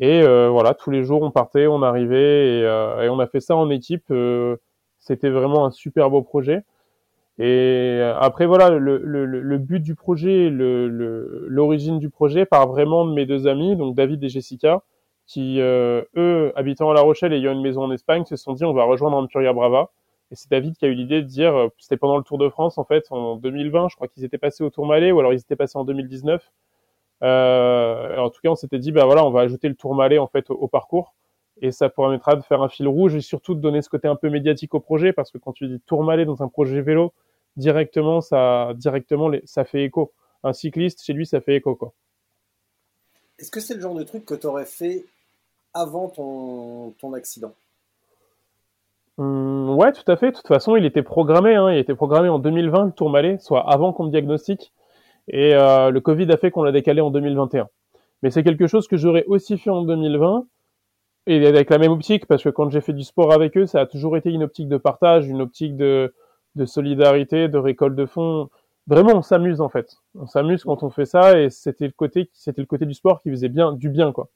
Et euh, voilà, tous les jours on partait, on arrivait et, euh, et on a fait ça en équipe. Euh, c'était vraiment un super beau projet. Et après voilà, le, le, le but du projet, l'origine du projet part vraiment de mes deux amis, donc David et Jessica, qui eux, habitant à La Rochelle et ayant une maison en Espagne, se sont dit on va rejoindre Ampuria Brava. Et c'est David qui a eu l'idée de dire, c'était pendant le Tour de France en fait, en 2020, je crois qu'ils étaient passés au Tour Malais ou alors ils étaient passés en 2019. Euh, en tout cas, on s'était dit, bah voilà, on va ajouter le Tourmalet en fait au, parcours et ça permettra de faire un fil rouge et surtout de donner ce côté un peu médiatique au projet parce que quand tu dis Tourmalet dans un projet vélo, directement ça directement ça fait écho. Un cycliste chez lui ça fait écho quoi. Est-ce que c'est le genre de truc que tu aurais fait avant ton, ton accident? Hum, Ouais, tout à fait. De toute façon, il était programmé. Hein. il était programmé en 2020, le Tourmalet, soit avant qu'on me diagnostique. Et euh, le Covid a fait qu'on l'a décalé en 2021. Mais c'est quelque chose que j'aurais aussi fait en 2020 et avec la même optique parce que quand j'ai fait du sport avec eux, ça a toujours été une optique de partage, une optique de, de solidarité, de récolte de fonds. Vraiment, on s'amuse en fait. On s'amuse quand on fait ça et c'était le côté, c'était le côté du sport qui faisait bien, du bien quoi.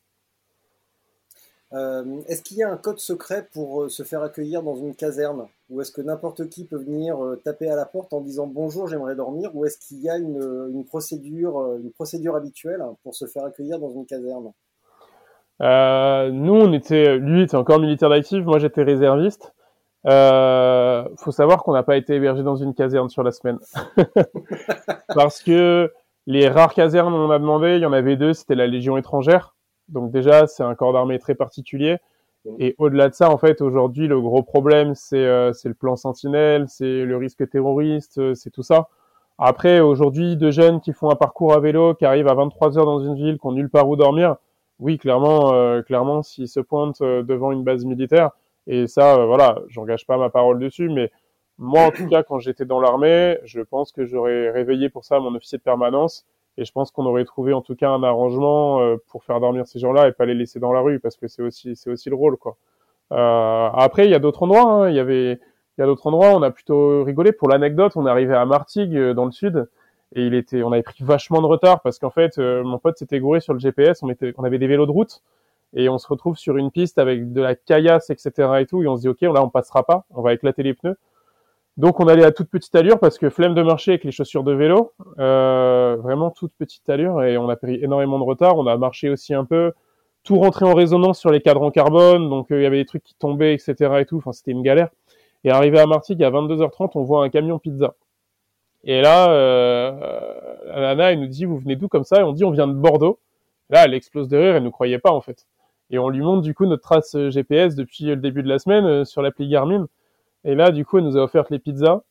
Euh, est-ce qu'il y a un code secret pour euh, se faire accueillir dans une caserne? Ou est-ce que n'importe qui peut venir euh, taper à la porte en disant bonjour, j'aimerais dormir? Ou est-ce qu'il y a une, procédure, une procédure habituelle pour se faire accueillir dans une caserne? Nous, on était, lui était encore militaire d'actif, moi j'étais réserviste. Euh, faut savoir qu'on n'a pas été hébergé dans une caserne sur la semaine. *laughs* Parce que les rares casernes on a demandé, il y en avait deux, c'était la Légion étrangère. Donc déjà, c'est un corps d'armée très particulier. Et au-delà de ça, en fait, aujourd'hui, le gros problème, c'est euh, le plan Sentinelle, c'est le risque terroriste, euh, c'est tout ça. Après, aujourd'hui, deux jeunes qui font un parcours à vélo, qui arrivent à 23 heures dans une ville, qui ont nulle part où dormir, oui, clairement, euh, clairement, s'ils se pointent euh, devant une base militaire, et ça, voilà, j'engage pas ma parole dessus, mais moi, en tout *coughs* cas, quand j'étais dans l'armée, je pense que j'aurais réveillé pour ça mon officier de permanence et je pense qu'on aurait trouvé en tout cas un arrangement euh, pour faire dormir ces gens-là et pas les laisser dans la rue parce que c'est aussi c'est aussi le rôle quoi. Euh, après il y a d'autres endroits. Hein. Il y avait il y a d'autres endroits. On a plutôt rigolé. Pour l'anecdote, on est arrivé à Martigues euh, dans le sud et il était on avait pris vachement de retard parce qu'en fait euh, mon pote s'était gouré sur le GPS. On était on avait des vélos de route et on se retrouve sur une piste avec de la caillasse etc et tout et on se dit ok là on passera pas. On va éclater les pneus. Donc on allait à toute petite allure parce que flemme de marcher avec les chaussures de vélo, euh, vraiment toute petite allure et on a pris énormément de retard. On a marché aussi un peu, tout rentré en résonance sur les cadres en carbone, donc euh, il y avait des trucs qui tombaient, etc. et tout. Enfin c'était une galère. Et arrivé à Martigues à 22h30, on voit un camion pizza. Et là, euh, Anna, elle nous dit vous venez d'où comme ça? Et on dit on vient de Bordeaux. Là, elle explose de rire, elle ne croyait pas en fait. Et on lui montre du coup notre trace GPS depuis le début de la semaine euh, sur l'appli Garmin. Et là, du coup, elle nous a offert les pizzas.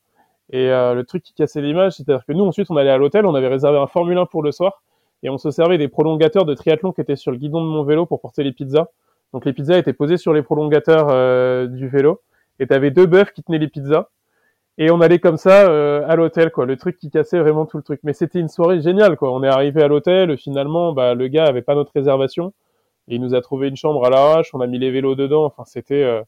Et euh, le truc qui cassait l'image, c'est-à-dire que nous, ensuite, on allait à l'hôtel, on avait réservé un Formule 1 pour le soir, et on se servait des prolongateurs de triathlon qui étaient sur le guidon de mon vélo pour porter les pizzas. Donc les pizzas étaient posées sur les prolongateurs euh, du vélo, et t'avais deux bœufs qui tenaient les pizzas. Et on allait comme ça euh, à l'hôtel, quoi. Le truc qui cassait vraiment tout le truc. Mais c'était une soirée géniale, quoi. On est arrivé à l'hôtel, finalement, bah, le gars avait pas notre réservation, il nous a trouvé une chambre à l'arrache, on a mis les vélos dedans. Enfin, c'était euh,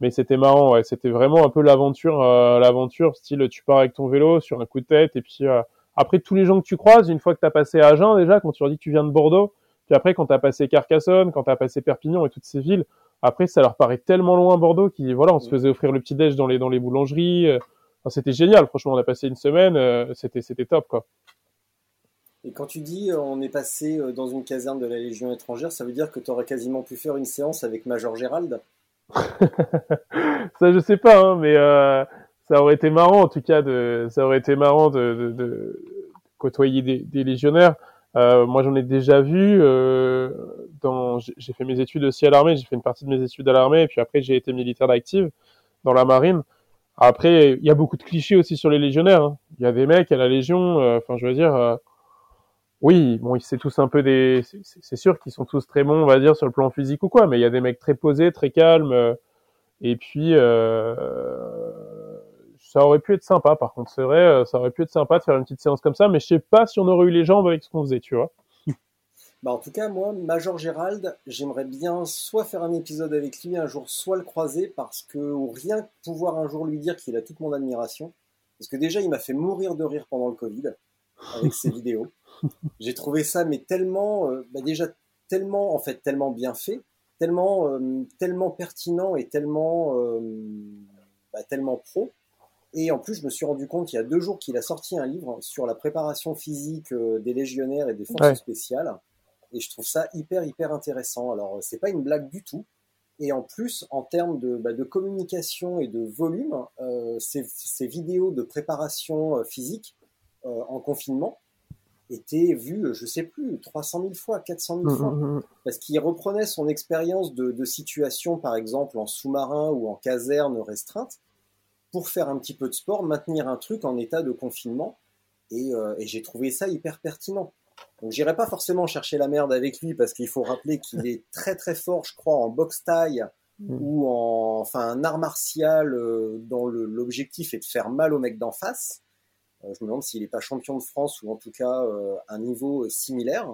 mais c'était marrant ouais. C'était vraiment un peu l'aventure euh, l'aventure style tu pars avec ton vélo sur un coup de tête et puis euh, après tous les gens que tu croises une fois que tu as passé Agen déjà quand tu leur dis que tu viens de Bordeaux puis après quand tu as passé Carcassonne quand tu as passé Perpignan et toutes ces villes après ça leur paraît tellement loin Bordeaux qui voilà on se faisait offrir le petit déj dans les dans les boulangeries euh. enfin, c'était génial franchement on a passé une semaine euh, c'était c'était top quoi. Et quand tu dis on est passé dans une caserne de la Légion étrangère, ça veut dire que tu aurais quasiment pu faire une séance avec Major Gérald? Ça je sais pas, hein, mais euh, ça aurait été marrant en tout cas de, ça aurait été marrant de, de, de côtoyer des, des légionnaires. Euh, moi j'en ai déjà vu. Euh, dans, j'ai fait mes études aussi à l'armée, j'ai fait une partie de mes études à l'armée, et puis après j'ai été militaire d'active dans la marine. Après il y a beaucoup de clichés aussi sur les légionnaires. Hein. Il y a des mecs à la Légion, euh, enfin je veux dire euh, oui, bon, c'est tous un peu des, c'est sûr qu'ils sont tous très bons, on va dire, sur le plan physique ou quoi, mais il y a des mecs très posés, très calmes, euh, et puis euh, ça aurait pu être sympa. Par contre, c'est vrai, euh, ça aurait pu être sympa de faire une petite séance comme ça, mais je sais pas si on aurait eu les jambes avec ce qu'on faisait, tu vois. *laughs* Bah en tout cas, moi, Major Gérald, j'aimerais bien soit faire un épisode avec lui un jour, soit le croiser, parce que ou rien pouvoir un jour lui dire qu'il a toute mon admiration. Parce que déjà, il m'a fait mourir de rire pendant le Covid avec ses *laughs* vidéos. J'ai trouvé ça, mais tellement, euh, bah déjà tellement, en fait, tellement bien fait, tellement, euh, tellement pertinent et tellement, euh, bah, tellement pro. Et en plus, je me suis rendu compte il y a deux jours qu'il a sorti un livre sur la préparation physique des légionnaires et des forces Ouais. spéciales. Et je trouve ça hyper, hyper intéressant. Alors, c'est pas une blague du tout. Et en plus, en termes de, bah, de communication et de volume, euh, ces, ces vidéos de préparation physique euh, en confinement étaient vues, je sais plus, 300 000 fois, 400 000 fois Mhm. parce qu'il reprenait son expérience de, de situation, par exemple en sous-marin ou en caserne restreinte, pour faire un petit peu de sport, maintenir un truc en état de confinement. Et, euh, et j'ai trouvé ça hyper pertinent. Donc j'irai pas forcément chercher la merde avec lui parce qu'il faut rappeler qu'il est *laughs* très très fort, je crois, en boxe taille Mm. ou en enfin un art martial euh, dont l'objectif est de faire mal au mec d'en face. Euh, je me demande s'il est pas champion de France ou en tout cas euh, un niveau euh, similaire.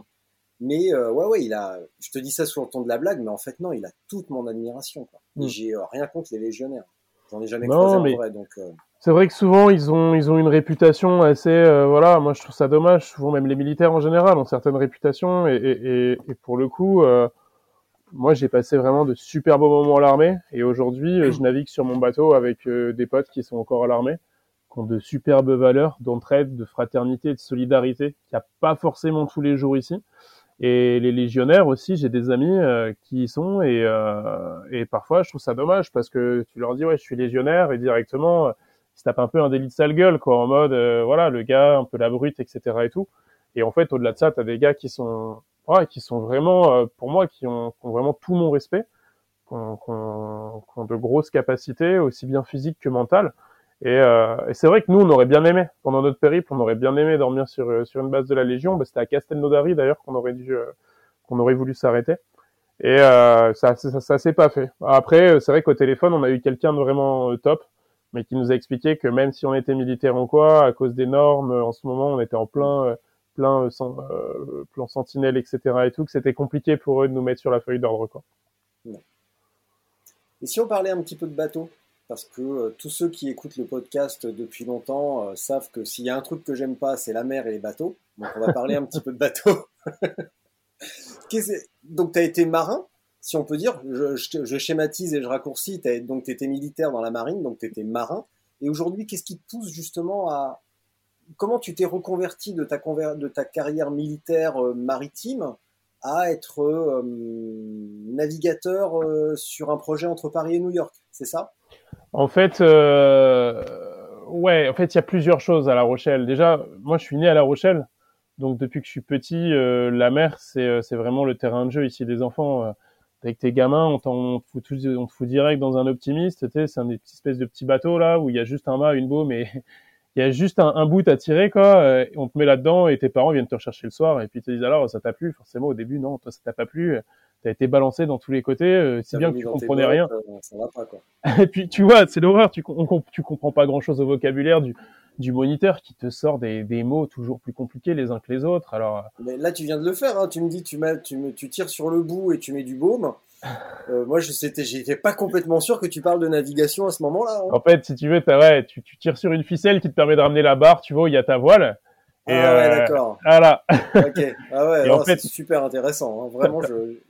Mais euh, ouais, ouais, il a. Je te dis ça sous le ton de la blague, mais en fait non, il a toute mon admiration. Quoi. Mm. j'ai euh, rien contre les légionnaires. J'en ai jamais Non, croisé mais- en vrai, donc. euh, C'est vrai que souvent ils ont ils ont une réputation assez voilà moi je trouve ça dommage souvent même les militaires en général ont certaines réputations et et, et, pour le coup moi, j'ai passé vraiment de super beaux moments à l'armée. Et aujourd'hui, je navigue sur mon bateau avec des potes qui sont encore à l'armée, qui ont de superbes valeurs d'entraide, de fraternité, de solidarité, qu'il n'y a pas forcément tous les jours ici. Et les légionnaires aussi, j'ai des amis euh, qui y sont. Et, et parfois, je trouve ça dommage parce que tu leur dis, ouais, je suis légionnaire. Et directement, ils se tapent un peu un délit de sale gueule, quoi, en mode, voilà, le gars, un peu la brute, etc. et tout. Et en fait, au-delà de ça, tu as des gars qui sont ouais, qui sont vraiment, euh, pour moi, qui ont, qui ont, vraiment tout mon respect, qui, ont, qui ont, de grosses capacités, aussi bien physiques que mentales. Et, euh, c'est vrai que nous, on aurait bien aimé, pendant notre périple, on aurait bien aimé dormir sur, euh, sur une base de la Légion. Bah, C'était à Castelnaudary d'ailleurs qu'on aurait dû, euh, qu'on aurait voulu s'arrêter. Et euh, ça, ça, ça, s'est pas fait. Après, c'est vrai qu'au téléphone, on a eu quelqu'un de vraiment top, mais qui nous a expliqué que même si on était militaire en quoi, à cause des normes, en ce moment, on était en plein plein sans, euh, plan sentinelle, etc. et tout, que c'était compliqué pour eux de nous mettre sur la feuille d'ordre. Quoi. Et si on parlait un petit peu de bateau? Parce que euh, tous ceux qui écoutent le podcast depuis longtemps euh, savent que s'il y a un truc que j'aime pas, c'est la mer et les bateaux. Donc on va parler un petit peu de bateau. *laughs* donc tu as été marin, si on peut dire. Je, schématise et je raccourcis. As, donc tu étais militaire dans la marine, donc tu étais marin. Et aujourd'hui, qu'est-ce qui te pousse justement à, comment tu t'es reconverti de ta, carrière militaire euh, maritime à être navigateur sur un projet entre Paris et New York, c'est ça? En fait, euh, ouais, en fait, il y a plusieurs choses à La Rochelle. Déjà, moi, je suis né à La Rochelle, donc depuis que je suis petit, la mer, c'est vraiment le terrain de jeu ici des enfants. avec tes gamins, on, te fout, on te fout direct dans un optimiste. C'est un espèce de petit bateau là où il y a juste un mât, une baume et *laughs* il y a juste un, un, bout à tirer quoi euh, on te met là-dedans et tes parents viennent te rechercher le soir et puis te disent alors ça t'a plu forcément au début non toi ça t'a pas plu t'as été balancé dans tous les côtés euh, si bien que tu comprenais rien euh, ça va pas, quoi. *laughs* et puis tu vois c'est l'horreur tu on, tu comprends pas grand chose au vocabulaire du du moniteur qui te sort des, des mots toujours plus compliqués les uns que les autres alors mais là tu viens de le faire hein. tu me dis tu mets tu me tu tires sur le bout et tu mets du baume *laughs* euh, moi, je j'étais pas complètement sûr que tu parles de navigation à ce moment-là. Hein. En fait, si tu veux, ouais, tu, tu, tires sur une ficelle qui te permet de ramener la barre, tu vois, il y a ta voile. Et ah ouais, euh, d'accord. Voilà. ok. Ah ouais, *laughs* en fait, c'est super intéressant. Hein. Vraiment,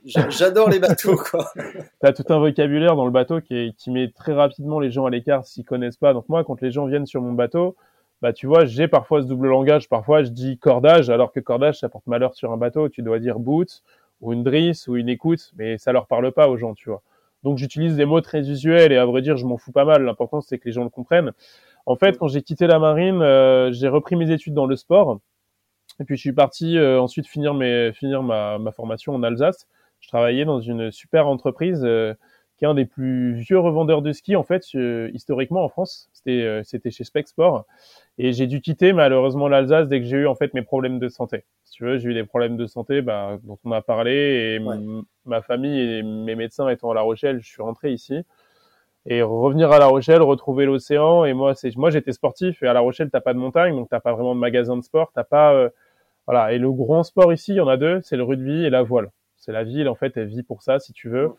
j'adore les bateaux, quoi. *laughs* T'as tout un vocabulaire dans le bateau qui, est, qui met très rapidement les gens à l'écart s'ils connaissent pas. Donc moi, quand les gens viennent sur mon bateau, bah tu vois, j'ai parfois ce double langage. Parfois, je dis cordage, alors que cordage, ça porte malheur sur un bateau. Tu dois dire boot ou une drisse ou une écoute, mais ça leur parle pas aux gens, tu vois. Donc j'utilise des mots très usuels et à vrai dire, je m'en fous pas mal. L'important c'est que les gens le comprennent. En fait, quand j'ai quitté la marine, euh, j'ai repris mes études dans le sport. Et puis je suis parti euh, ensuite finir mes finir ma, ma, formation en Alsace. Je travaillais dans une super entreprise euh, qui est un des plus vieux revendeurs de ski en fait historiquement en France. C'était c'était chez Specsport et j'ai dû quitter malheureusement l'Alsace dès que j'ai eu en fait mes problèmes de santé. Si tu veux, j'ai eu des problèmes de santé bah, dont on a parlé et Ouais. ma famille et mes médecins étant à La Rochelle, je suis rentré ici. Et revenir à La Rochelle, retrouver l'océan. Et moi, c'est moi j'étais sportif et à La Rochelle t'as pas de montagne, donc t'as pas vraiment de magasin de sport, t'as pas euh, voilà. Et le grand sport ici, il y en a deux, c'est le rugby et la voile. C'est la ville en fait, elle vit pour ça si tu veux.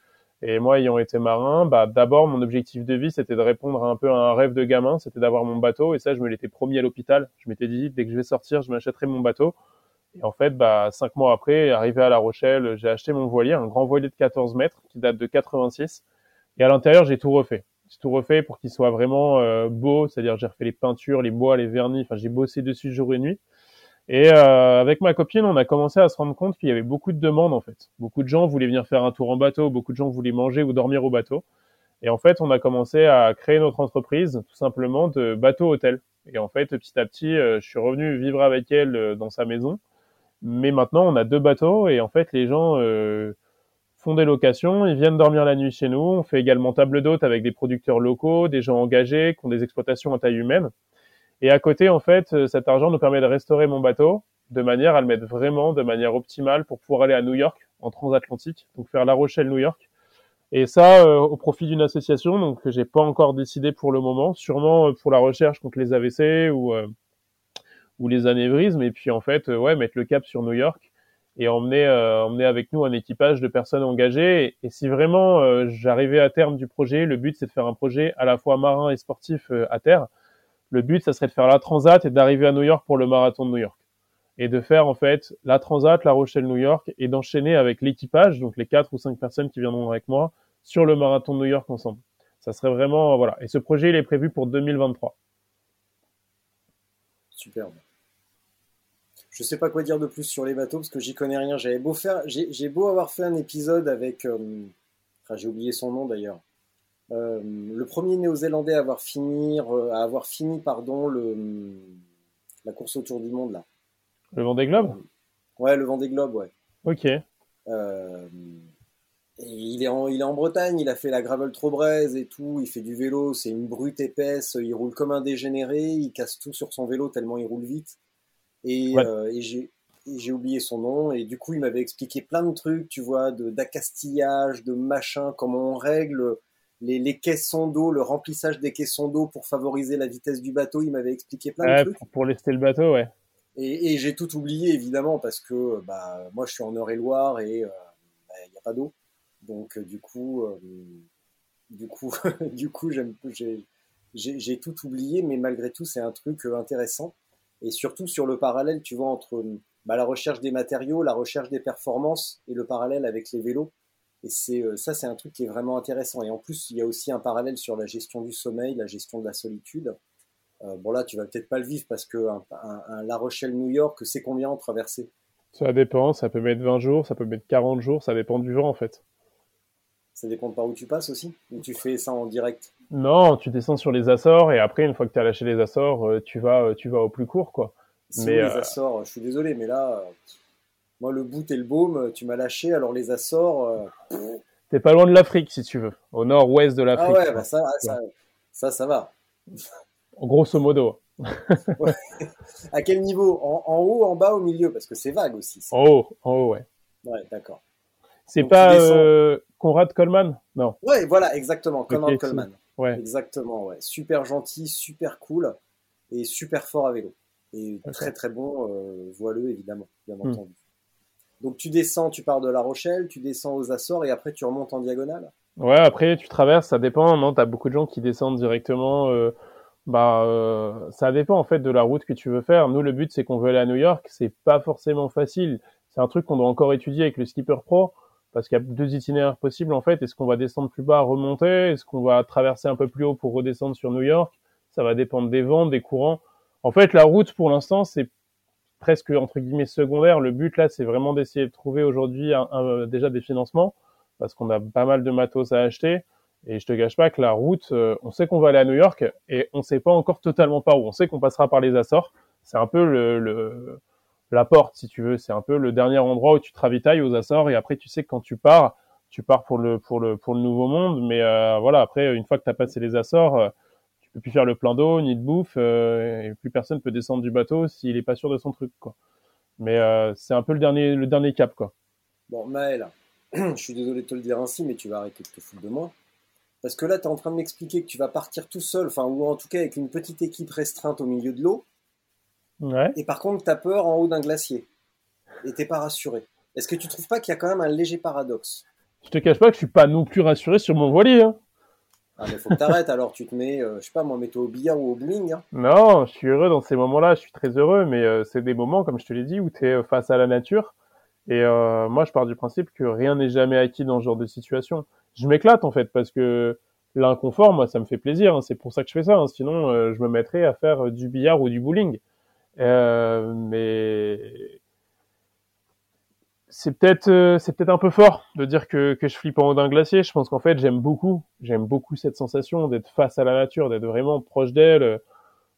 Et moi, ayant été marin, bah d'abord mon objectif de vie, c'était de répondre un peu à un rêve de gamin, c'était d'avoir mon bateau. Et ça, je me l'étais promis à l'hôpital. Je m'étais dit dès que je vais sortir, je m'achèterai mon bateau. Et en fait, bah cinq mois après, arrivé à La Rochelle, j'ai acheté mon voilier, un grand voilier de 14 mètres qui date de 86. Et à l'intérieur, j'ai tout refait. J'ai tout refait pour qu'il soit vraiment euh, beau, c'est-à-dire j'ai refait les peintures, les bois, les vernis. Enfin, j'ai bossé dessus jour et nuit. Et euh, avec ma copine, on a commencé à se rendre compte qu'il y avait beaucoup de demandes en fait. Beaucoup de gens voulaient venir faire un tour en bateau, beaucoup de gens voulaient manger ou dormir au bateau. Et en fait, on a commencé à créer notre entreprise tout simplement de bateau-hôtel. Et en fait, petit à petit, euh, je suis revenu vivre avec elle dans sa maison. Mais maintenant, on a deux bateaux et en fait, les gens font des locations, ils viennent dormir la nuit chez nous. On fait également table d'hôte avec des producteurs locaux, des gens engagés qui ont des exploitations à taille humaine. Et à côté, en fait, euh, cet argent nous permet de restaurer mon bateau de manière à le mettre vraiment de manière optimale pour pouvoir aller à New York en transatlantique, donc faire La Rochelle-New York. Et ça, euh, au profit d'une association, donc que j'ai pas encore décidé pour le moment, sûrement euh, pour la recherche contre les AVC ou ou les anévrismes, et puis en fait, ouais, mettre le cap sur New York et emmener euh, emmener avec nous un équipage de personnes engagées. Et, si vraiment euh, j'arrivais à terme du projet, le but c'est de faire un projet à la fois marin et sportif à terre. Le but, ça serait de faire la transat et d'arriver à New York pour le marathon de New York. et de faire en fait la Transat, La Rochelle-New York et d'enchaîner avec l'équipage, donc les quatre ou cinq personnes qui viendront avec moi sur le marathon de New York ensemble. Ça serait vraiment voilà. Et ce projet il est prévu pour 2023. Superbe. Je sais pas quoi dire de plus sur les bateaux parce que j'y connais rien. J'avais beau faire, j'ai beau avoir fait un épisode avec, euh, j'ai oublié son nom d'ailleurs. Euh, le premier néo-zélandais à avoir fini, à avoir fini pardon, le, la course autour du monde là. Le Vendée Globe? Ouais, le Vendée Globe, ouais. Ok. Euh, il, est en, il est en Bretagne, il a fait la gravel Trobrez et tout, il fait du vélo, c'est une brute épaisse, il roule comme un dégénéré, il casse tout sur son vélo tellement il roule vite. Et, euh, et j'ai oublié son nom, et du coup il m'avait expliqué plein de trucs, tu vois, d'accastillage, de, de machin, comment on règle les, les caissons d'eau, le remplissage des caissons d'eau pour favoriser la vitesse du bateau. Il m'avait expliqué plein de trucs. Pour, lester le bateau, ouais. Et, et j'ai tout oublié évidemment parce que bah, moi je suis en Eure-et-Loire et il euh, n'y bah, a pas d'eau. Donc euh, du coup, euh, du coup, *laughs* du coup, j'ai tout oublié, mais malgré tout, c'est un truc intéressant. Et surtout sur le parallèle, tu vois, entre bah, la recherche des matériaux, la recherche des performances et le parallèle avec les vélos. Et c'est euh, ça, c'est un truc qui est vraiment intéressant. Et en plus, il y a aussi un parallèle sur la gestion du sommeil, la gestion de la solitude. Euh, bon là, tu vas peut-être pas le vivre parce que un, La Rochelle-New York, c'est combien en traversée? Ça dépend, ça peut mettre 20 jours, ça peut mettre 40 jours, ça dépend du vent en fait. Ça dépend par où tu passes aussi Ou tu fais ça en direct? Non, tu descends sur les Açores et après, une fois que tu as lâché les Açores, euh, tu vas, tu vas au plus court quoi. mais les Açores, je suis désolé, mais là, moi, le bout et le baume, tu m'as lâché, alors les Açores. Euh, T'es pas loin de l'Afrique, si tu veux, au nord-ouest de ah l'Afrique. Ah ouais, bah ça, ça, ça, ça, va. Grosso modo. *laughs* À quel niveau? En, haut, en bas, au milieu? Parce que c'est vague aussi. En haut, en haut, ouais. Ouais, d'accord. C'est pas euh, Conrad Coleman? Non. Ouais, voilà, exactement, Conrad Coleman. Ouais. Exactement, ouais. Super gentil, super cool et super fort à vélo. Et très très bon euh, voileux, évidemment, bien hmm. entendu. Donc tu descends, tu pars de La Rochelle, tu descends aux Açores et après tu remontes en diagonale? Ouais, après tu traverses, ça dépend. Non, t'as beaucoup de gens qui descendent directement. Euh, bah, euh, ça dépend en fait de la route que tu veux faire. Nous, le but c'est qu'on veut aller à New York. C'est pas forcément facile. C'est un truc qu'on doit encore étudier avec le skipper pro parce qu'il y a deux itinéraires possibles en fait. Est-ce qu'on va descendre plus bas, remonter? Est-ce qu'on va traverser un peu plus haut pour redescendre sur New York? Ça va dépendre des vents, des courants. En fait, la route pour l'instant c'est presque entre guillemets secondaire. Le but là, c'est vraiment d'essayer de trouver aujourd'hui déjà des financements parce qu'on a pas mal de matos à acheter. Et je te gâche pas que la route, euh, on sait qu'on va aller à New York et on sait pas encore totalement par où. On sait qu'on passera par les Açores. C'est un peu le, la porte, si tu veux. C'est un peu le dernier endroit où tu te ravitailles aux Açores et après tu sais que quand tu pars, tu pars pour le pour le pour le nouveau monde. Mais euh, voilà, après une fois que tu as passé les Açores, euh, peut plus faire le plein d'eau ni de bouffe euh, et plus personne peut descendre du bateau s'il est pas sûr de son truc quoi. Mais euh, c'est un peu le dernier le dernier cap quoi. Bon Maël, *clears throat* je suis désolé de te le dire ainsi mais tu vas arrêter de te foutre de moi. Parce que là tu es en train de m'expliquer que tu vas partir tout seul, enfin ou en tout cas avec une petite équipe restreinte au milieu de l'eau. Ouais. Et par contre tu as peur en haut d'un glacier. Et t'es pas rassuré. Est-ce que tu trouves pas qu'il y a quand même un léger paradoxe? Je te cache pas que je suis pas non plus rassuré sur mon voilier. Hein. Ah, mais faut que t'arrêtes alors, tu te mets, euh, je sais pas, moi, mets-toi au billard ou au bowling. Hein. Non, je suis heureux dans ces moments-là, je suis très heureux, mais euh, c'est des moments, comme je te l'ai dit, où tu es euh, face à la nature. Et moi, je pars du principe que rien n'est jamais acquis dans ce genre de situation. Je m'éclate en fait, parce que l'inconfort, moi, ça me fait plaisir. Hein, c'est pour ça que je fais ça. Sinon, je me mettrais à faire du billard ou du bowling. Mais c'est peut-être euh, c'est peut-être un peu fort de dire que, que je flippe en haut d'un glacier. Je pense qu'en fait j'aime beaucoup j'aime beaucoup cette sensation d'être face à la nature, d'être vraiment proche d'elle.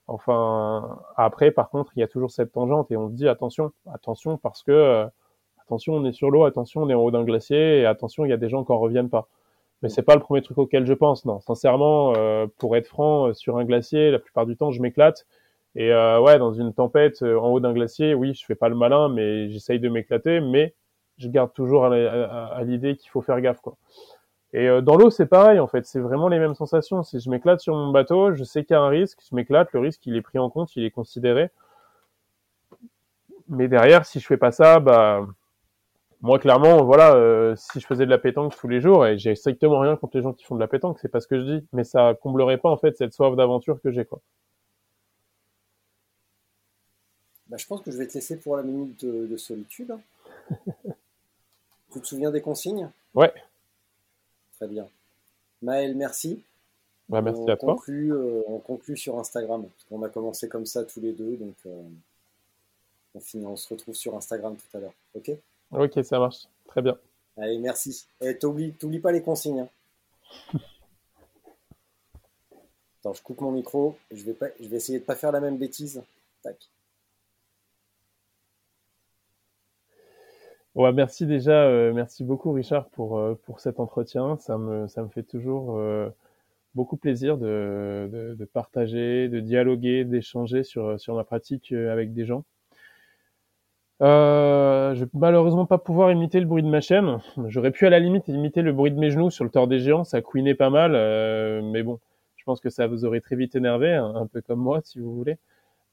Enfin après par contre il y a toujours cette tangente et on se dit attention attention parce que euh, attention on est sur l'eau, attention on est en haut d'un glacier et attention il y a des gens qui en reviennent pas. Mais c'est pas le premier truc auquel je pense non. Sincèrement euh, pour être franc sur un glacier la plupart du temps je m'éclate. Et ouais, dans une tempête en haut d'un glacier, oui, je fais pas le malin, mais j'essaye de m'éclater. Mais je garde toujours à, l'idée qu'il faut faire gaffe quoi. Et euh, dans l'eau, c'est pareil en fait, c'est vraiment les mêmes sensations. Si je m'éclate sur mon bateau, je sais qu'il y a un risque, je m'éclate, le risque il est pris en compte, il est considéré. Mais derrière, si je fais pas ça, bah moi clairement, voilà, euh, si je faisais de la pétanque tous les jours, et j'ai strictement rien contre les gens qui font de la pétanque, c'est pas ce que je dis, mais ça comblerait pas en fait cette soif d'aventure que j'ai quoi. Bah, je pense que je vais te laisser pour la minute de, solitude. *laughs* tu te souviens des consignes? Ouais. Très bien. Maël, merci. Bah, merci à toi. Euh, on conclut sur Instagram. Parce qu'on a commencé comme ça tous les deux. Donc, euh, on, finit, on se retrouve sur Instagram tout à l'heure. OK? Ok, ça marche. Très bien. Allez, merci. Et t'oublies, pas les consignes. Hein. *laughs* Attends, je coupe mon micro. Je vais, pas, je vais essayer de pas faire la même bêtise. Tac. Ouais, merci déjà, euh, merci beaucoup Richard pour, euh, pour cet entretien. Ça me, ça me fait toujours euh, beaucoup plaisir de, de, partager, de dialoguer, d'échanger sur, sur ma pratique avec des gens. Euh, je vais malheureusement pas pouvoir imiter le bruit de ma chaîne. J'aurais pu à la limite imiter le bruit de mes genoux sur le tort des géants, ça couinait pas mal, mais bon, je pense que ça vous aurait très vite énervé, un peu comme moi si vous voulez.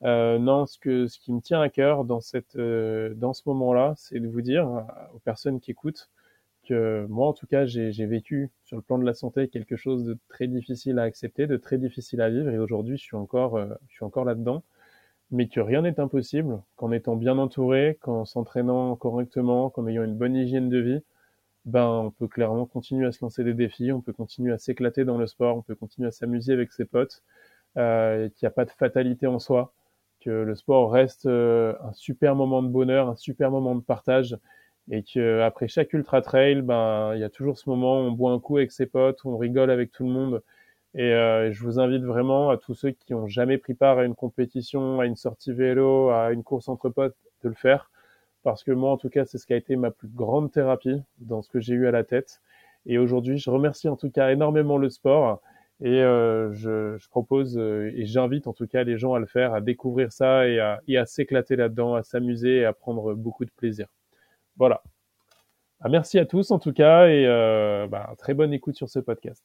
Euh, non, ce, que, ce qui me tient à cœur dans, cette, euh, dans ce moment-là, c'est de vous dire euh, aux personnes qui écoutent que moi, en tout cas, j'ai vécu sur le plan de la santé quelque chose de très difficile à accepter, de très difficile à vivre, et aujourd'hui, je suis encore, suis encore là-dedans, mais que rien n'est impossible, qu'en étant bien entouré, qu'en s'entraînant correctement, qu'en ayant une bonne hygiène de vie, ben, on peut clairement continuer à se lancer des défis, on peut continuer à s'éclater dans le sport, on peut continuer à s'amuser avec ses potes, euh, qu'il n'y a pas de fatalité en soi, que le sport reste euh, un super moment de bonheur, un super moment de partage, et que après chaque ultra trail, ben il y a toujours ce moment où on boit un coup avec ses potes, où on rigole avec tout le monde. Et euh, je vous invite vraiment à tous ceux qui ont jamais pris part à une compétition, à une sortie vélo, à une course entre potes, de le faire, parce que moi en tout cas c'est ce qui a été ma plus grande thérapie dans ce que j'ai eu à la tête. Et aujourd'hui, je remercie en tout cas énormément le sport et euh, je, propose euh, et j'invite en tout cas les gens à le faire, à découvrir ça et à, et à s'éclater là-dedans, à s'amuser et à prendre beaucoup de plaisir. Voilà. Bah, merci à tous en tout cas et euh, bah, très bonne écoute sur ce podcast.